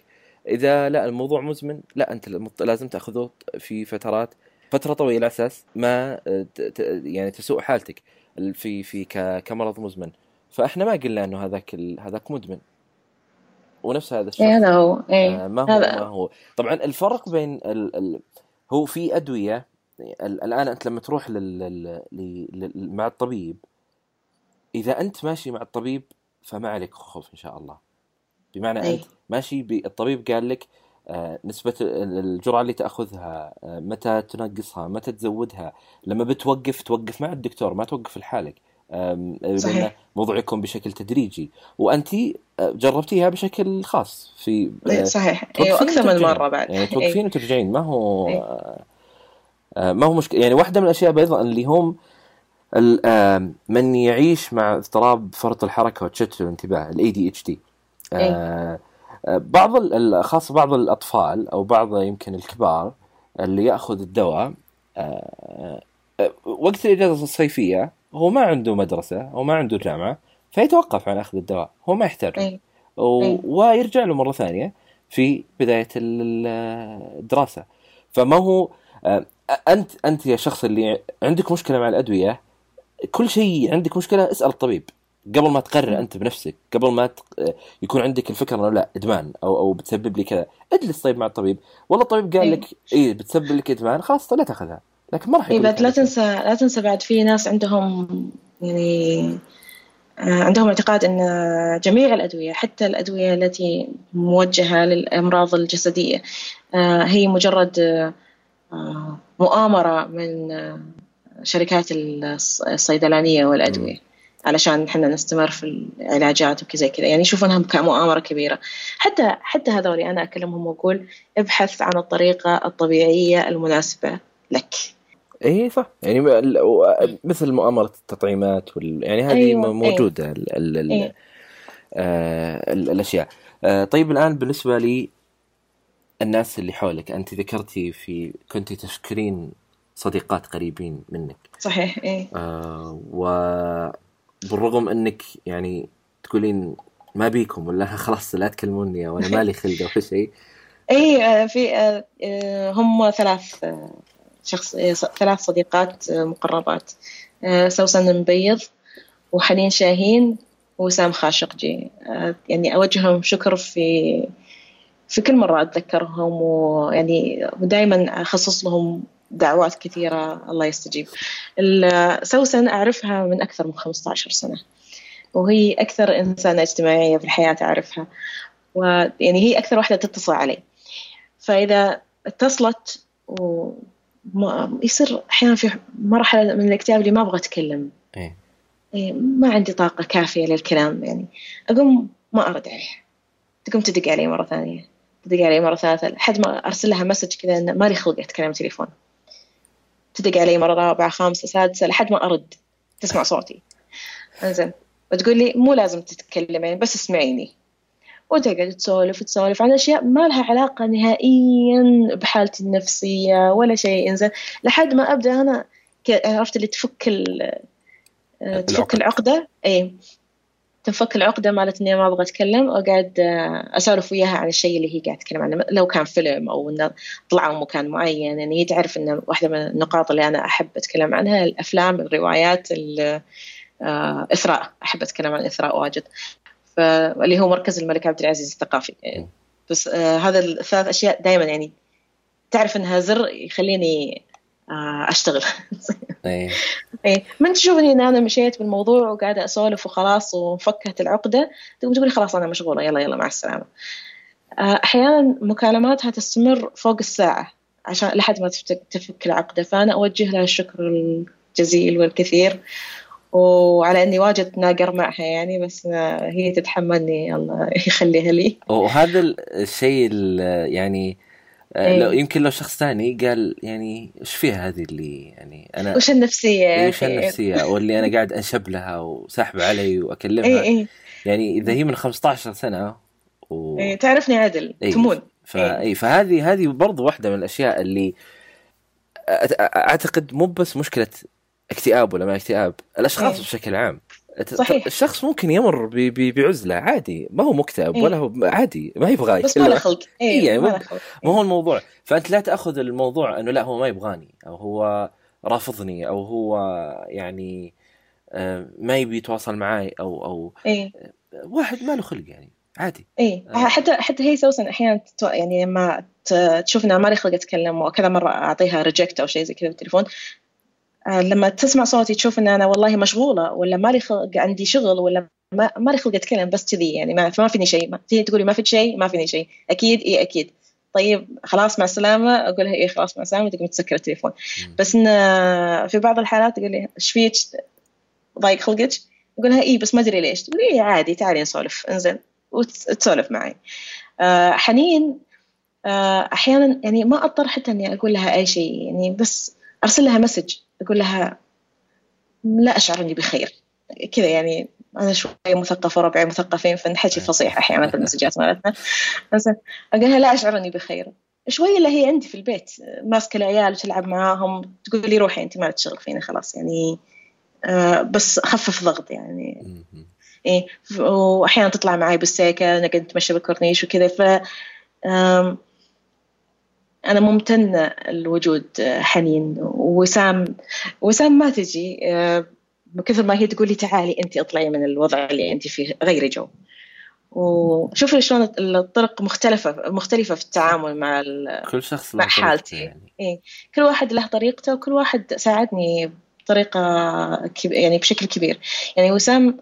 إذا لا الموضوع مزمن لا أنت لازم تأخذه في فترات فترة طويلة على أساس ما ت- يعني تسوء حالتك ال- في في كمرض مزمن. فإحنا ما قلنا إنه هذاك هذاك مدمن. ونفس هذا الشخص. إيه هذا هو. إيه آه، ما هو ما هو. طبعا الفرق بين ال... ال... هو في أدوية الآن أنت لما تروح لل... لل... لل... مع الطبيب إذا أنت ماشي مع الطبيب فما عليك خوف إن شاء الله بمعنى أي. أنت ماشي ب... الطبيب قال لك آه، نسبة ال- الجرعة اللي تأخذها آه، متى تنقصها متى تزودها لما بتوقف توقف مع الدكتور ما توقف لحالك صحيح. موضوع يكون بشكل تدريجي وأنت آه، جربتيها بشكل خاص في إيه، صحيح أيوة أكثر من. مرة بعد يعني إيه. توقفين وترجعين ما هو إيه. آه، ما هو مشكلة يعني واحدة من الأشياء أيضا اللي هم آه، من يعيش مع اضطراب فرط الحركة وتشتت الانتباه ال ADHD آه، آه، بعض خاصة بعض الأطفال أو بعض يمكن الكبار اللي يأخذ الدواء آه، وقت الإجازة الصيفية هو ما عنده مدرسة أو ما عنده جامعة فيتوقف عن أخذ الدواء هو ما يحتاجه إيه. إيه. ويرجع له مرة ثانية في بداية ال- الدراسة فما هو أنت أنت يا شخص اللي عندك مشكلة مع الأدوية كل شيء عندك مشكلة اسأل الطبيب قبل ما تقرر أنت بنفسك قبل ما تق... يكون عندك الفكرة أنه لا إدمان أو أو بتسبب لي كذا اجلس طيب مع الطبيب والله الطبيب قال إيه. لك إيه بتسبب لك إدمان خلاص لا تأخذها لكن ما راح إيه بعد لا. تنسى لا تنسى بعد في ناس عندهم يعني آه، عندهم اعتقاد أن جميع الأدوية حتى الأدوية التي موجهة للأمراض الجسدية آه، هي مجرد مؤامرة من آه، شركات الص- الصيدلانية والأدوية علشان إحنا نستمر في العلاجات وكذا كذا. يعني يشوفونها كمؤامرة كبيرة. حتى حتى هذولي أنا أكلمهم وأقول ابحث عن الطريقة الطبيعية المناسبة لك. إيه صح. يعني مثل مؤامرة التطعيمات وال... يعني هذه أيوة، م- موجودة ال... ال... ال... إيه. آه ال... الأشياء. آه طيب الآن بالنسبة لي الناس اللي حولك أنت ذكرتي في كنت تشكرين صديقات قريبين منك. صحيح إيه. آه وبالرغم إنك يعني تقولين ما بيكم ولا (laughs) خلاص لا تكلموني وأنا مالي خلق أو شيء. اي آه، في آه، آه، هم ثلاث شخص ثلاث صديقات مقربات. سوسن المبيض وحنين شاهين وسام خاشقجي. يعني أوجه لهم شكر في في كل مرة أتذكرهم ويعني ودائما أخصص لهم دعوات كثيرة الله يستجيب. سوسن أعرفها من أكثر من 15 سنة. وهي أكثر إنسانة اجتماعية في الحياة أعرفها. ويعني هي أكثر واحدة تتصل علي. فإذا اتصلت و يصير أحيانا في مرحلة من الاكتئاب اللي ما أبغى أتكلم. إيه. إيه، ما عندي طاقة كافية للكلام يعني. أقوم ما أرد عليها. تقوم تدق علي مرة ثانية. تدق علي مرة ثالثة لحد ما أرسل لها مسج كذا إنه مالي خلق أتكلم تليفون. تدق علي مرة رابعة خامسة سادسة لحد ما أرد تسمع صوتي. إنزين. وتقول لي مو لازم تتكلمين بس اسمعيني. وتقعد تسولف تسولف عن أشياء ما لها علاقة نهائيا بحالتي النفسية ولا شيء. إنزين. لحد ما أبدأ أنا ك- عرفت اللي تفك تفك العقد. العقدة؟ اي تنفك العقدة مالت إني ما أبغى أتكلم واقعد آه، أسولف وياها عن الشيء اللي هي قاعدة تتكلم عنه. لو كان فيلم أو إنه طلعوا مكان معين يعني هي تعرف ان واحدة من النقاط اللي أنا أحب أتكلم عنها الأفلام الروايات ال- آه، اثراء أحب أتكلم عن اثراء واجد. فاللي هو مركز الملك عبد العزيز الثقافي. بس آه هذا الثلاث أشياء دائما يعني تعرف إنها زر يخليني أشتغل. إيه. (laughs) إيه. من تشوفني إن أنا مشيت بالموضوع وقاعدة أسولف وخلاص وفكت العقدة تقوم تقولي خلاص أنا مشغولة يلا يلا مع السلامة. آه، أحيانا مكالماتها تستمر فوق الساعة عشان لحد ما تفك العقدة. فأنا أوجه لها الشكر الجزيل والكثير وعلى إني واجد ناقر معها يعني بس آه، هي تتحملني الله يخليها لي. وهذا الشيء ال- يعني آه، إيه. لو يمكن لو شخص ثاني قال يعني إيش فيها هذه اللي يعني أنا وش النفسية يا إيش أخي؟ النفسية واللي أنا (laughs) قاعد انشب لها وساحبة علي وأكلمها اي اي يعني إذا هي من 15 سنة و... إيه، تعرفني عدل إيه. تمون ف... إيه فهذه هذه برضو واحدة من الأشياء اللي أعتقد مو بس مشكلة اكتئاب ولا ما اكتئاب الأشخاص إيه. بشكل عام صحيح. الشخص ممكن يمر ب- ب- بعزلة عادي ما هو مكتئب إيه. ولا هو عادي ما يبغى بس ما له خلق إيه، يعني اي ما ما هو الموضوع فأنت لا تأخذ الموضوع إنه لا هو ما يبغاني أو هو رافضني أو هو يعني آه، ما يبي يتواصل معي أو أو اي واحد ما له خلق يعني عادي اي آه. حتى حتى هي سوسن أحيانا. يعني لما ت- تشوف انها ما لي خلق اتكلم وكذا مرة أعطيها reject أو شيء زي كذا بالتليفون لما تسمع صوتي تشوف إن أنا والله مشغولة ولا ما لي خلق عندي شغل ولا ما ما لي خلق أتكلم بس كذي يعني ما فما فيني شيء. ما هي تقولي ما في شيء ما فيني شيء. أكيد اي أكيد. طيب خلاص مع السلامة. أقول لها إيه خلاص مع السلامة تقوم تسكر التليفون. بس إن في بعض الحالات تقول لي إيش فيك؟ ضايق خلقك؟ أقول لها اي بس ما أدري ليش. تقول لي عادي تعالي نسولف. انزين. وتسولف معي. آه، حنين آه، أحيانا يعني ما أضطر حتى إني أقول لها أي شيء يعني بس أرسل لها مسج أقول لها لا أشعر إني بخير. كذا يعني أنا شوي مثقفة وربعي مثقفين فنحكي فصيح أحيانا في المسجات مالتنا. بس أقول لها لا أشعر إني بخير. شوي اللي هي عندي في البيت ماسكة العيال وتلعب معاهم تقول لي روحي أنت ما لك شغل فيني خلاص يعني آه، بس خفف ضغط يعني. إيه واحيانا تطلع معي بالسيكل نقعد نتمشى بالكورنيش وكذا ف أنا ممتنه لوجود حنين. وسام وسام ما تجي آه، بكثر ما هي تقول لي تعالي أنت اطلعي من الوضع اللي أنت فيه غيري جو. وشوفي شلون الطرق مختلفة مختلفة في التعامل مع كل شخص مع حالتي. يعني. كل واحد له طريقته وكل واحد ساعدني بطريقة كب... يعني بشكل كبير. يعني وسام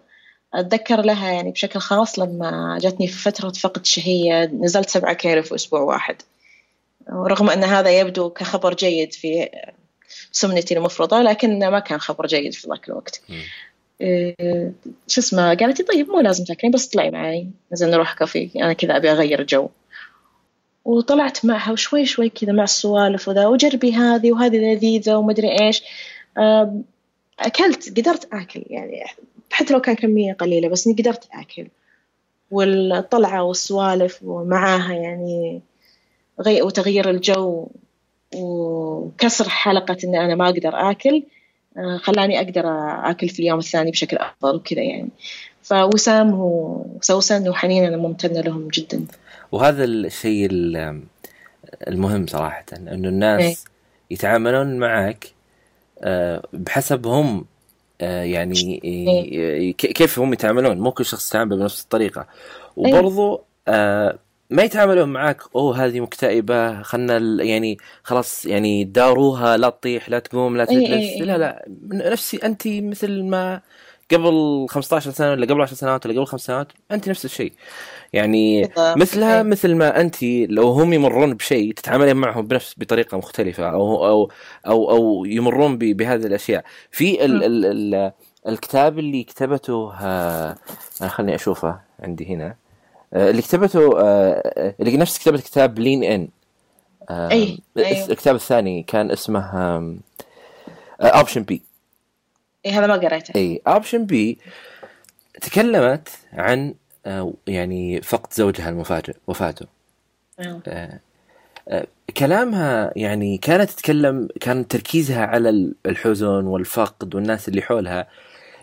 أتذكر لها يعني بشكل خاص لما جاتني في فترة فقد شهية نزلت سبعة كيلو في أسبوع واحد. ورغم أن هذا يبدو كخبر جيد في سمنتي المفرطة لكن ما كان خبر جيد في ذاك الوقت. إيه، شو اسمه قالت لي طيب مو لازم تاكلين بس طلعي معي نزل نروح كافي أنا كذا أبي أغير جو. وطلعت معها وشوي شوي كذا مع السوالف وذا وجربي هذه وهذه لذيذة ومدري إيش. أكلت قدرت آكل يعني حتى لو كان كمية قليلة بس إني قدرت آكل. والطلعة والسوالف ومعاها يعني وتغيير الجو وكسر حلقة إن أنا ما أقدر آكل آه، خلاني أقدر آكل في اليوم الثاني بشكل أفضل وكذا يعني. فوسام وسوسن وحنين أنا ممتنة لهم جدا. وهذا الشيء ال- المهم صراحة إنه الناس إيه. يتعاملون معك آه، بحسب هم آه، يعني إيه. كيف هم يتعاملون؟ مو كل شخص يتعامل بنفس الطريقة. وبرضو آه، ما يتعاملون معاك أوه هذه مكتئبة خلنا يعني خلاص يعني داروها لا تطيح لا تقوم لا تجلس. لا لا نفسي انت مثل ما قبل 15 سنة ولا قبل 10 سنوات ولا قبل خمس سنوات انت نفس الشيء. يعني مثلها مثل ما انت لو هم يمرون بشيء تتعاملين معهم بنفس بطريقة مختلفة أو أو أو أو يمرون بهذه الأشياء. في ال ال ال الكتاب اللي كتبته آه خلني أشوفه عندي هنا. آه اللي كتبته آه اللي نفس كتابة كتاب لين ان آه أي. أيوه. الكتاب الثاني كان اسمه Option B اي هذا ما قريته اي Option B تكلمت عن آه، يعني فقد زوجها المفاجئ وفاته آه. آه، آه، كلامها يعني كانت تتكلم كان تركيزها على الحزن والفقد والناس اللي حولها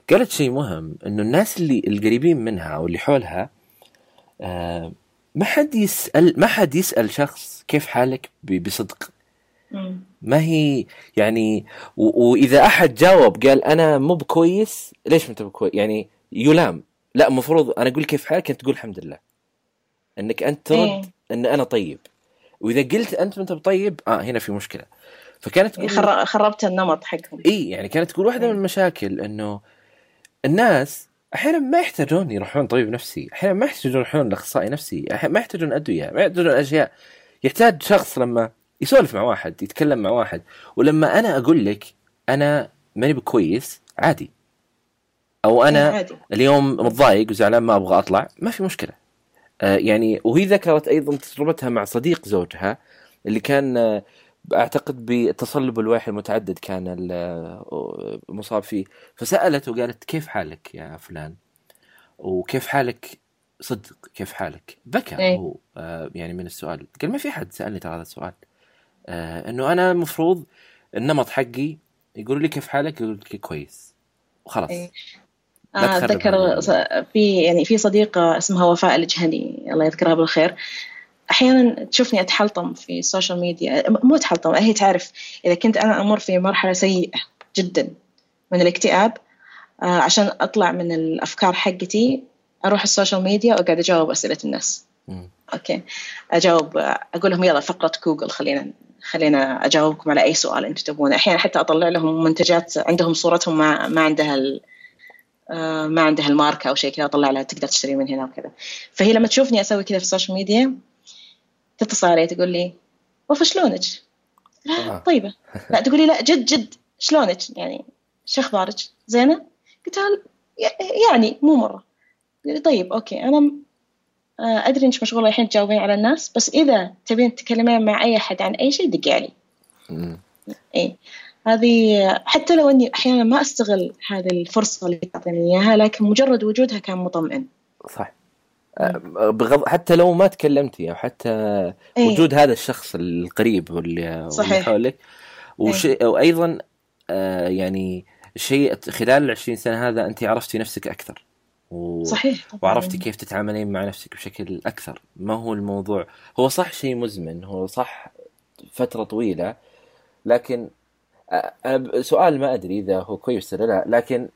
قالت شيء مهم إنه الناس اللي القريبين منها أو اللي حولها آه، ما حد يسال ما حد يسأل شخص كيف حالك بصدق. ما هي يعني وإذا أحد جاوب قال أنا مو بكويس ليش ما انت بكويس يعني يلام. لا المفروض أنا أقول كيف حالك أنت تقول الحمد لله. إنك أنت ترد إيه. إن أنا طيب. وإذا قلت أنت انت بطيب آه هنا في مشكلة. فكانت تقول خربت النمط حقهم. اي يعني كانت تقول واحدة من المشاكل إنه الناس أحيانا ما يحتاجون يروحون طبيب نفسي أحيانا ما يحتاجون يروحون لأخصائي نفسي ما يحتاجون أدوية ما يحتاجون أشياء. يحتاج شخص لما يسولف مع واحد يتكلم مع واحد ولما أنا أقول لك أنا ماني بكويس عادي. أو أنا إيه، عادي. اليوم متضايق وزعلان ما أبغى أطلع ما في مشكلة. آه يعني وهي ذكرت أيضا تجربتها مع صديق زوجها اللي كان أعتقد بالتصلب الوعي المتعدد كان مصاب فيه. فسألته وقالت كيف حالك يا فلان؟ وكيف حالك؟ صدق كيف حالك؟ بكى إيه؟ هو. آه يعني من السؤال. قال ما في حد سألني ترى هذا السؤال. آه إنه أنا المفروض النمط حقي يقول لي كيف حالك؟ يقول لك كويس. وخلاص. إيه. آه، أتذكر في يعني في صديقة اسمها وفاء الجهني الله يذكرها بالخير. أحيانا تشوفني أتحلطم في ال social media مو أتحلطم هي تعرف إذا كنت أنا أمر في مرحلة سيئة جدا من الاكتئاب آه عشان أطلع من الأفكار حقتي أروح ال social media وأقعد أجاوب أسئلة الناس. أوكي. أجاوب أقول لهم يلا فقرة جوجل خلينا خلينا أجاوبكم على أي سؤال أنتم تبونه. أحيانا حتى أطلع لهم منتجات عندهم صورتهم ما ما عندها ال... آه، ما عندها الماركة أو شيء كذا أطلع لها تقدر تشتري من هنا وكذا. فهي لما تشوفني أسوي كذا في ال social media تتصل علي تقول لي وف شلونك؟ لا طيبة. لا تقول لي لا جد جد شلونك؟ يعني شو أخبارك؟ زينة؟ قلت لها يعني مو مرة. طيب okay أنا آه، أدري إنك مشغولة الحين تجاوبين على الناس بس إذا تبين تتكلمين مع أي أحد عن أي شيء دقي علي. اي هذه حتى لو إني أحيانا ما أستغل هذه الفرصة اللي تعطيني إياها لكن مجرد وجودها كان مطمئن. صح آه، بغض حتى لو ما تكلمتي أو حتى أيه. وجود هذا الشخص القريب واللي صحيح حولك وشيء أيه. وأيضا آه يعني شيء خلال العشرين سنة هذا أنت عرفتي نفسك أكثر و... صحيح طبعاً. وعرفتي كيف تتعاملين مع نفسك بشكل أكثر ما هو الموضوع هو صح شيء مزمن هو صح فترة طويلة لكن أنا سؤال ما أدري إذا هو كويس ولا لا لكن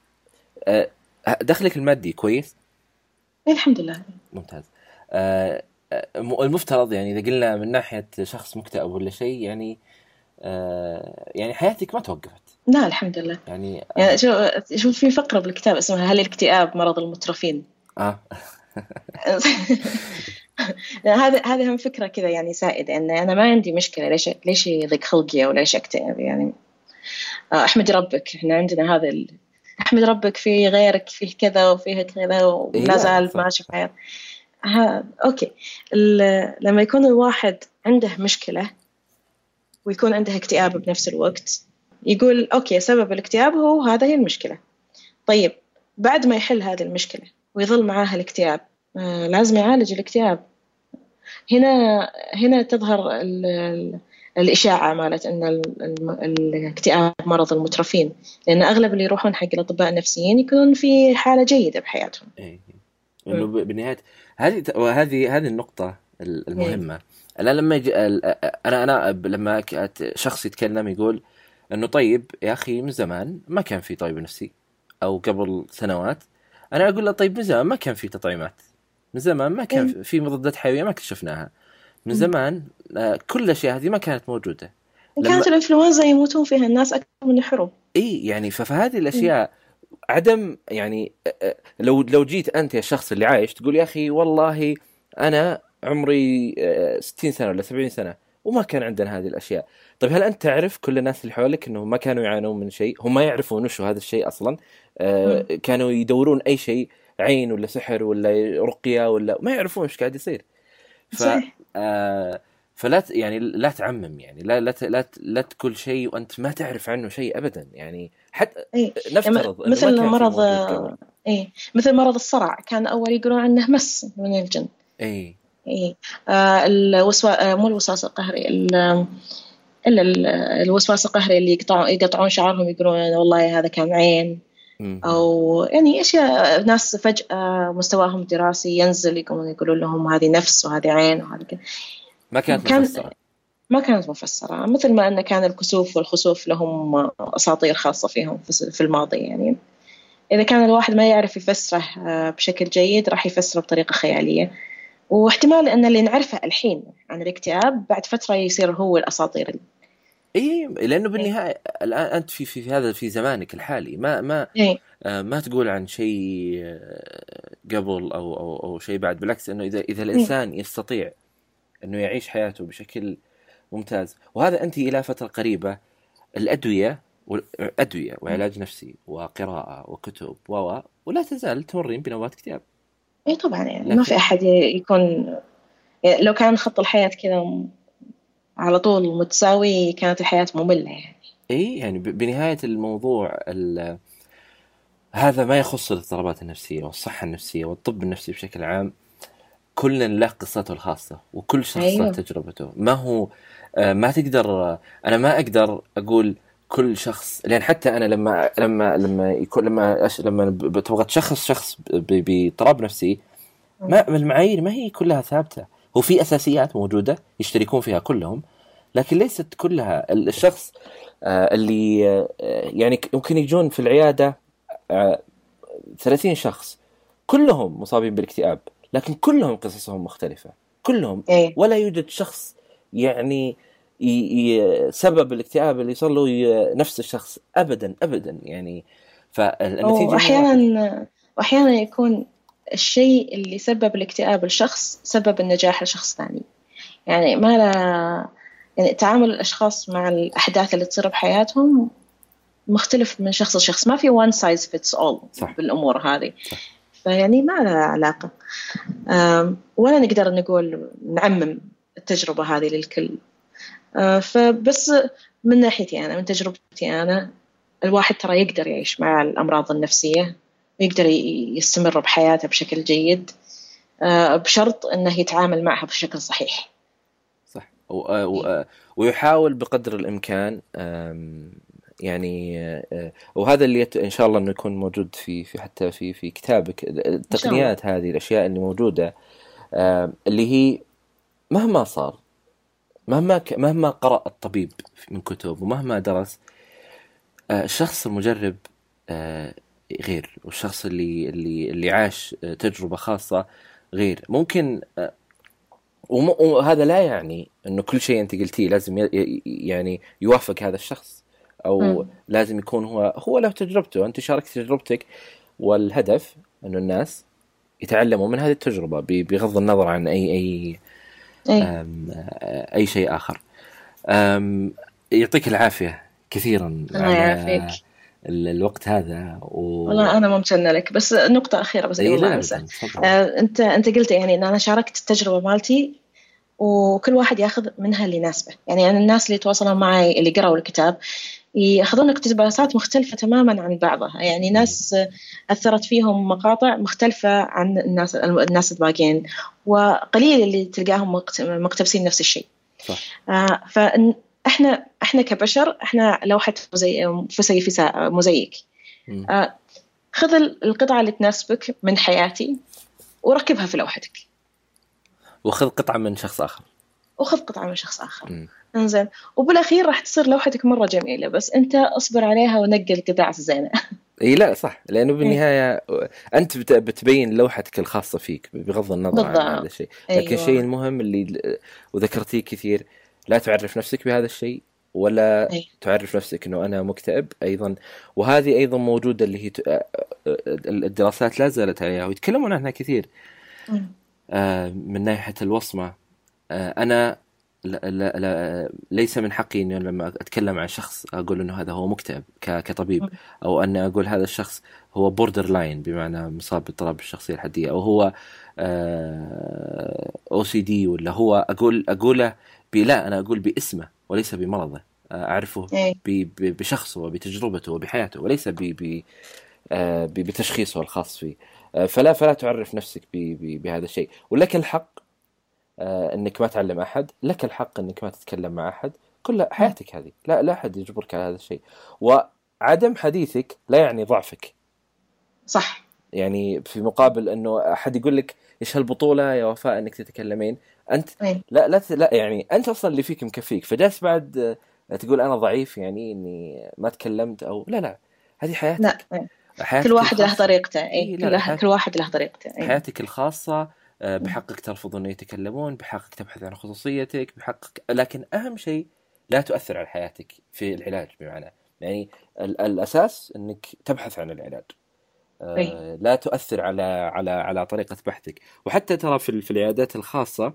دخلك المادي كويس؟ إيه، الحمد لله. ممتاز. المفترض يعني إذا قلنا من ناحية شخص مكتئب ولا شيء يعني يعني حياتك ما توقفت. لا الحمد لله. يعني يعني شوف شوف في فقرة بالكتاب اسمها هل الاكتئاب مرض المترفين؟ آه. (laughs) هذا هذا هم فكرة كذا يعني سائدة إن أنا ما عندي مشكلة ليش ليش يضيق خلقي أو ليش أكتئب يعني. آه، أحمد ربك إحنا عندنا هذا. أحمد ربك في غيرك فيه كذا وفيه كذا ولا إيه، زال ماشي في ها okay. لما يكون الواحد عنده مشكلة ويكون عنده اكتئاب بنفس الوقت يقول okay سبب الاكتئاب هو هذا هي المشكلة. طيب بعد ما يحل هذه المشكلة ويظل معاها الاكتئاب آه لازم يعالج الاكتئاب. هنا هنا تظهر الإشاعة مالت أن الاكتئاب مرض المترفين. لأن أغلب اللي يروحون حق الأطباء النفسيين يكونون في حالة جيدة بحياتهم. إيه. إنه بالنهاية هذه وهذه هذه النقطة المهمة إيه. أنا لما يجي أنا أنا لما شخص يتكلم يقول إنه طيب يا أخي من زمان ما كان في طيب نفسي. أو قبل سنوات أنا أقول له طيب من زمان ما كان في تطعيمات. من زمان ما كان إيه. في مضادات حيوية ما اكتشفناها. من. زمان آه، كل الأشياء هذه ما كانت موجودة. لما- كانت الإنفلونزا يموتون فيها الناس أكثر من الحروب. إي يعني فهذه الأشياء عدم يعني أ- أ- لو لو جيت أنت يا الشخص اللي عايش تقول يا أخي والله أنا عمري آه، 60 سنة ولا 70 سنة وما كان عندنا هذه الأشياء. طيب هل أنت تعرف كل الناس اللي حولك إنهم ما كانوا يعانون من شيء؟ هم ما يعرفون وش هذا الشيء أصلا. آه، كانوا يدورون أي شيء عين ولا سحر ولا رقية ولا ما يعرفون إيش قاعد يصير. ف صحيح. آه فلا يعني لا تعمم يعني لا لا لا لا تقول شيء وأنت ما تعرف عنه شيء ابدا يعني حتى اي نفترض ما مثل مرض قبل. اي مثل مرض الصرع كان أول يقولون عنه مس من الجن اي اي آه الوسوا... آه مو الوسواس القهري ال... إلا ال- الوسواس القهري اللي يقطعون يقطعون شعرهم يقولون والله هذا كان عين. أو يعني أشياء ناس فجأة مستواهم الدراسي ينزل يقومون يقولون لهم هذه نفس وهذه عين وهذه كذا. ما كانت كان- مفسرة. ما كانت مفسرة. مثل ما أن كان الكسوف والخسوف لهم أساطير خاصة فيهم في الماضي يعني. إذا كان الواحد ما يعرف يفسره آه، بشكل جيد راح يفسره بطريقة خيالية. واحتمال أن اللي نعرفه الحين عن الاكتئاب بعد فترة يصير هو الأساطير اي لأنه بالنهاية الآن أنت في في, هذا في زمانك الحالي ما ما اي آه، ما تقول عن شيء آه، قبل أو أو أو شيء بعد بالعكس إنه إذا إذا الإنسان يستطيع إنه يعيش حياته بشكل ممتاز. وهذا أنت إلى فترة قريبة الأدوية والادويه وعلاج نفسي وقراءة وكتب و ولا تزال تمرين بنوبات اكتئاب اي طبعا يعني ما في أحد يكون يعني لو كان خط الحياة كذا على طول متساوي كانت الحياة مملة يعني. إي يعني ب- بنهاية الموضوع ال- هذا ما يخص الاضطرابات النفسية والصحة النفسية والطب النفسي بشكل عام. كل له قصته الخاصة وكل شخص له أيوه. تجربته. ما هو آه، ما تقدر أنا ما أقدر أقول كل شخص لأن حتى أنا لما لما لما يكون لما أش لما تبغى تشخص شخص باضطراب نفسي ما المعايير ما هي كلها ثابتة. هو في أساسيات موجودة يشتركون فيها كلهم لكن ليست كلها ال- الشخص آه، اللي آه، يعني يمكن يجون في العيادة آه، 30 شخص كلهم مصابين بالاكتئاب لكن كلهم قصصهم مختلفة كلهم اي ولا يوجد شخص يعني. سبب الاكتئاب اللي صار له. نفس الشخص ابدا ابدا يعني فالنتيجه واحيانا واحيانا يكون الشيء اللي سبب الاكتئاب لشخص سبب النجاح لشخص ثاني. يعني ما لا يعني تعامل الأشخاص مع الأحداث اللي تصير بحياتهم مختلف من شخص لشخص. ما في one size fits all صح. بالأمور هذه. صح. فيعني ما لها علاقة. أم، ولا نقدر نقول نعمم التجربة هذه للكل. أه، فبس من ناحيتي أنا من تجربتي أنا الواحد ترى يقدر يعيش مع الأمراض النفسية. ويقدر يستمر بحياته بشكل جيد آه، بشرط أنه يتعامل معها بشكل صحيح. صح. و... و... ويحاول بقدر الإمكان أم، يعني آه، وهذا اللي. إن شاء الله إنه يكون موجود في في حتى في في كتابك. التقنيات هذه الأشياء اللي موجودة اللي هي مهما صار مهما ك... مهما قرأ الطبيب من كتب ومهما درس آه، الشخص المجرب آه، غير والشخص اللي اللي اللي عاش تجربة خاصة غير. ممكن آه، وهذا لا يعني إنه كل شيء أنت قلتيه لازم يعني يوافق هذا الشخص أو مم. لازم يكون هو هو له تجربته أنت شاركت تجربتك والهدف إنه الناس يتعلموا من هذه التجربة ب- بغض النظر عن أي أي آه، أي شيء آخر. يعطيك العافية كثيرا الله يعافيك. الوقت هذا و... والله أنا ممتنة لك بس نقطة أخيرة بس قبل ما. آه، أنت أنت قلت يعني إن أنا شاركت التجربة مالتي وكل واحد يأخذ منها اللي يناسبه. يعني أنا الناس اللي يتواصلون معي اللي قرأوا الكتاب يأخذون اقتباسات مختلفة تماما عن بعضها. يعني ناس أثرت فيهم مقاطع مختلفة عن الناس الناس الباقيين وقليل اللي تلقاهم مقت- مقتبسين نفس الشيء. صح. آه، فاحنا إحنا كبشر إحنا لوحه مزي... مزيك. آه، خذ القطعة اللي تناسبك من حياتي وركبها في لوحتك وخذ قطعة من شخص آخر وخذ قطعة من شخص آخر. إنزين وبالأخير راح تصير لوحتك مرة جميلة بس أنت أصبر عليها ونقي القطع الزينة (laughs) إي لا صح لأنه. بالنهاية أنت بت- بتبين لوحتك الخاصة فيك بغض النظر عن بالضبط. هذا الشيء لكن أيوة. الشيء المهم اللي وذكرتيه كثير لا تعرف نفسك بهذا الشيء ولا أي. تعرف نفسك إنه أنا مكتئب أيضا وهذه أيضا موجودة اللي هي الدراسات لا زالت عليها ويتكلمون عنها كثير مم. آه، من ناحية الوصمة آه، أنا لا لا لا ليس من حقي إني لما أتكلم عن شخص أقول إنه هذا هو مكتئب كطبيب مم. أو أن أقول هذا الشخص هو borderline بمعنى مصاب باضطراب الشخصية الحدية أو هو OCD ولا هو أقول أقوله لا أنا أقول باسمه وليس بمرضه. آه، أعرفه إيه. بشخصه وبتجربته وبحياته وليس ب- آه، بتشخيصه الخاص فيه. آه، فلا فلا تعرف نفسك بهذا الشيء. ولك الحق إنك ما تعلم أحد. لك الحق إنك ما تتكلم مع أحد. كل حياتك هذه. لا لا أحد يجبرك على هذا الشيء. وعدم حديثك لا يعني ضعفك. صح. يعني في مقابل إنه أحد يقول لك إيش هالبطولة يا وفاء إنك تتكلمين. أنت إيه. لا لا لا يعني أنت أصلا اللي فيك مكفيك فجالس بعد تقول أنا ضعيف يعني إني ما تكلمت أو لا لا هذه حياتك لا إيه. حياتك كل واحد له. طريقته إيه، اي كل, حياتك- كل واحد له طريقته إيه. حياتك الخاصة آه، بحقك ترفض إنه يتكلمون بحقك تبحث عن خصوصيتك بحقك لكن أهم شيء لا تؤثر على حياتك في العلاج بمعنى يعني ال- الأساس إنك تبحث عن العلاج آه، أي. لا تؤثر على على على طريقة بحثك وحتى ترى في ال- في العيادات الخاصة آه،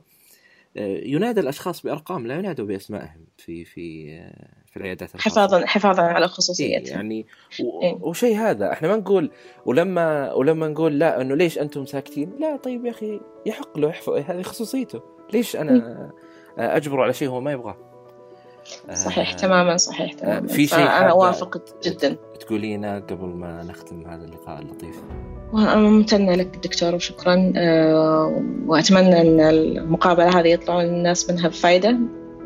ينادى الأشخاص بأرقام لا ينادوا بأسمائهم في في آه، في العيادات الخاصة. حفاظا حفاظا على إيه خصوصيته يعني و... إيه. وشيء هذا إحنا ما نقول ولما ولما نقول لا إنه ليش أنتم ساكتين؟ لا طيب يا أخي يحق له يحفظ هذه خصوصيته. ليش أنا أجبره على شيء هو ما يبغاه؟ صحيح آه، تماما صحيح تماما. في شيء أنا أوافق جدا. تقولينا قبل ما نختم هذا اللقاء اللطيف. وأنا ممتنة لك دكتور وشكرا آه، وأتمنى أن المقابلة هذه يطلعون الناس منها بفايدة.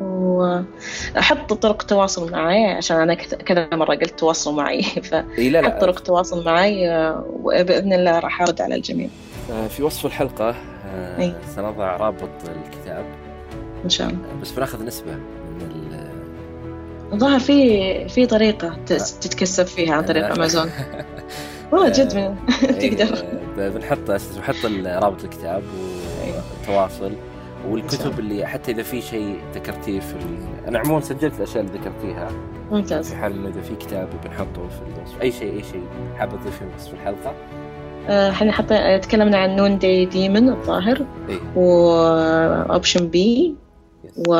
وأحط طرق تواصل معي عشان أنا كذا مرة قلت تواصلوا معي. (laughs) فحط طرق تواصل معي آه، وبإذن الله راح أرد على الجميع. آه، في وصف الحلقة. سنضع رابط الكتاب. إن شاء الله. بس بناخذ نسبة من ال الظاهر في في طريقة تتكسب فيها عن طريق أمازون. (laughs) والله جد من (laughs) تقدر. إيه، بنحط بنحط ال- رابط الكتاب والتواصل والكتب اللي حتى إذا في شيء ذكرتيه في ال... أنا عموما سجلت الأشياء اللي ذكرتيها. ممتاز. في حال انه إذا في كتاب بنحطه في الوصف أي شيء أي شيء حاب تضيفه في وصف الحلقة؟ آه، إحنا حطينا تكلمنا عن Noonday Demon الظاهر اي و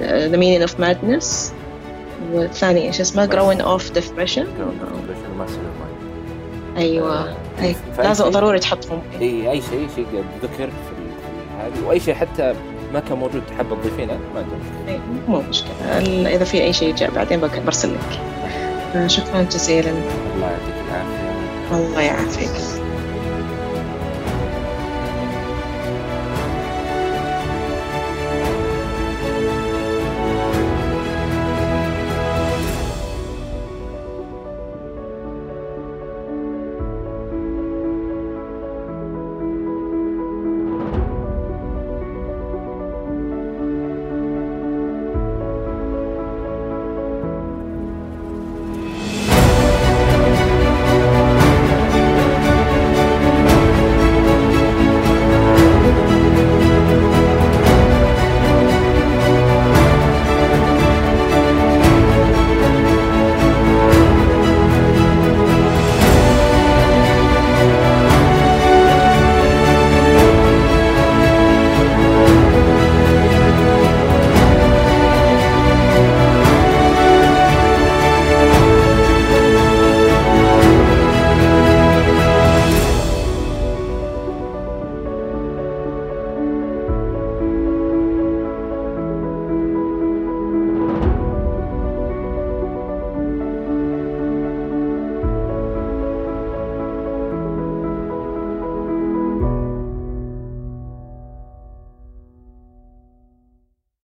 Option B و The Meaning of Madness والثاني إيش اسمه؟ Growing from Depression أيوه. أي لازم ضروري تحطهم. إي أي شيء شيء ذكر في هذه. وأي شيء حتى ما كان موجود حاب تضيفينه ما مشكله أي، مو مشكلة. ال- إذا في أي شيء جاء بعدين برسل لك. آه، شكرا جزيلا. الله يعطيك العافية. الله يعافيك.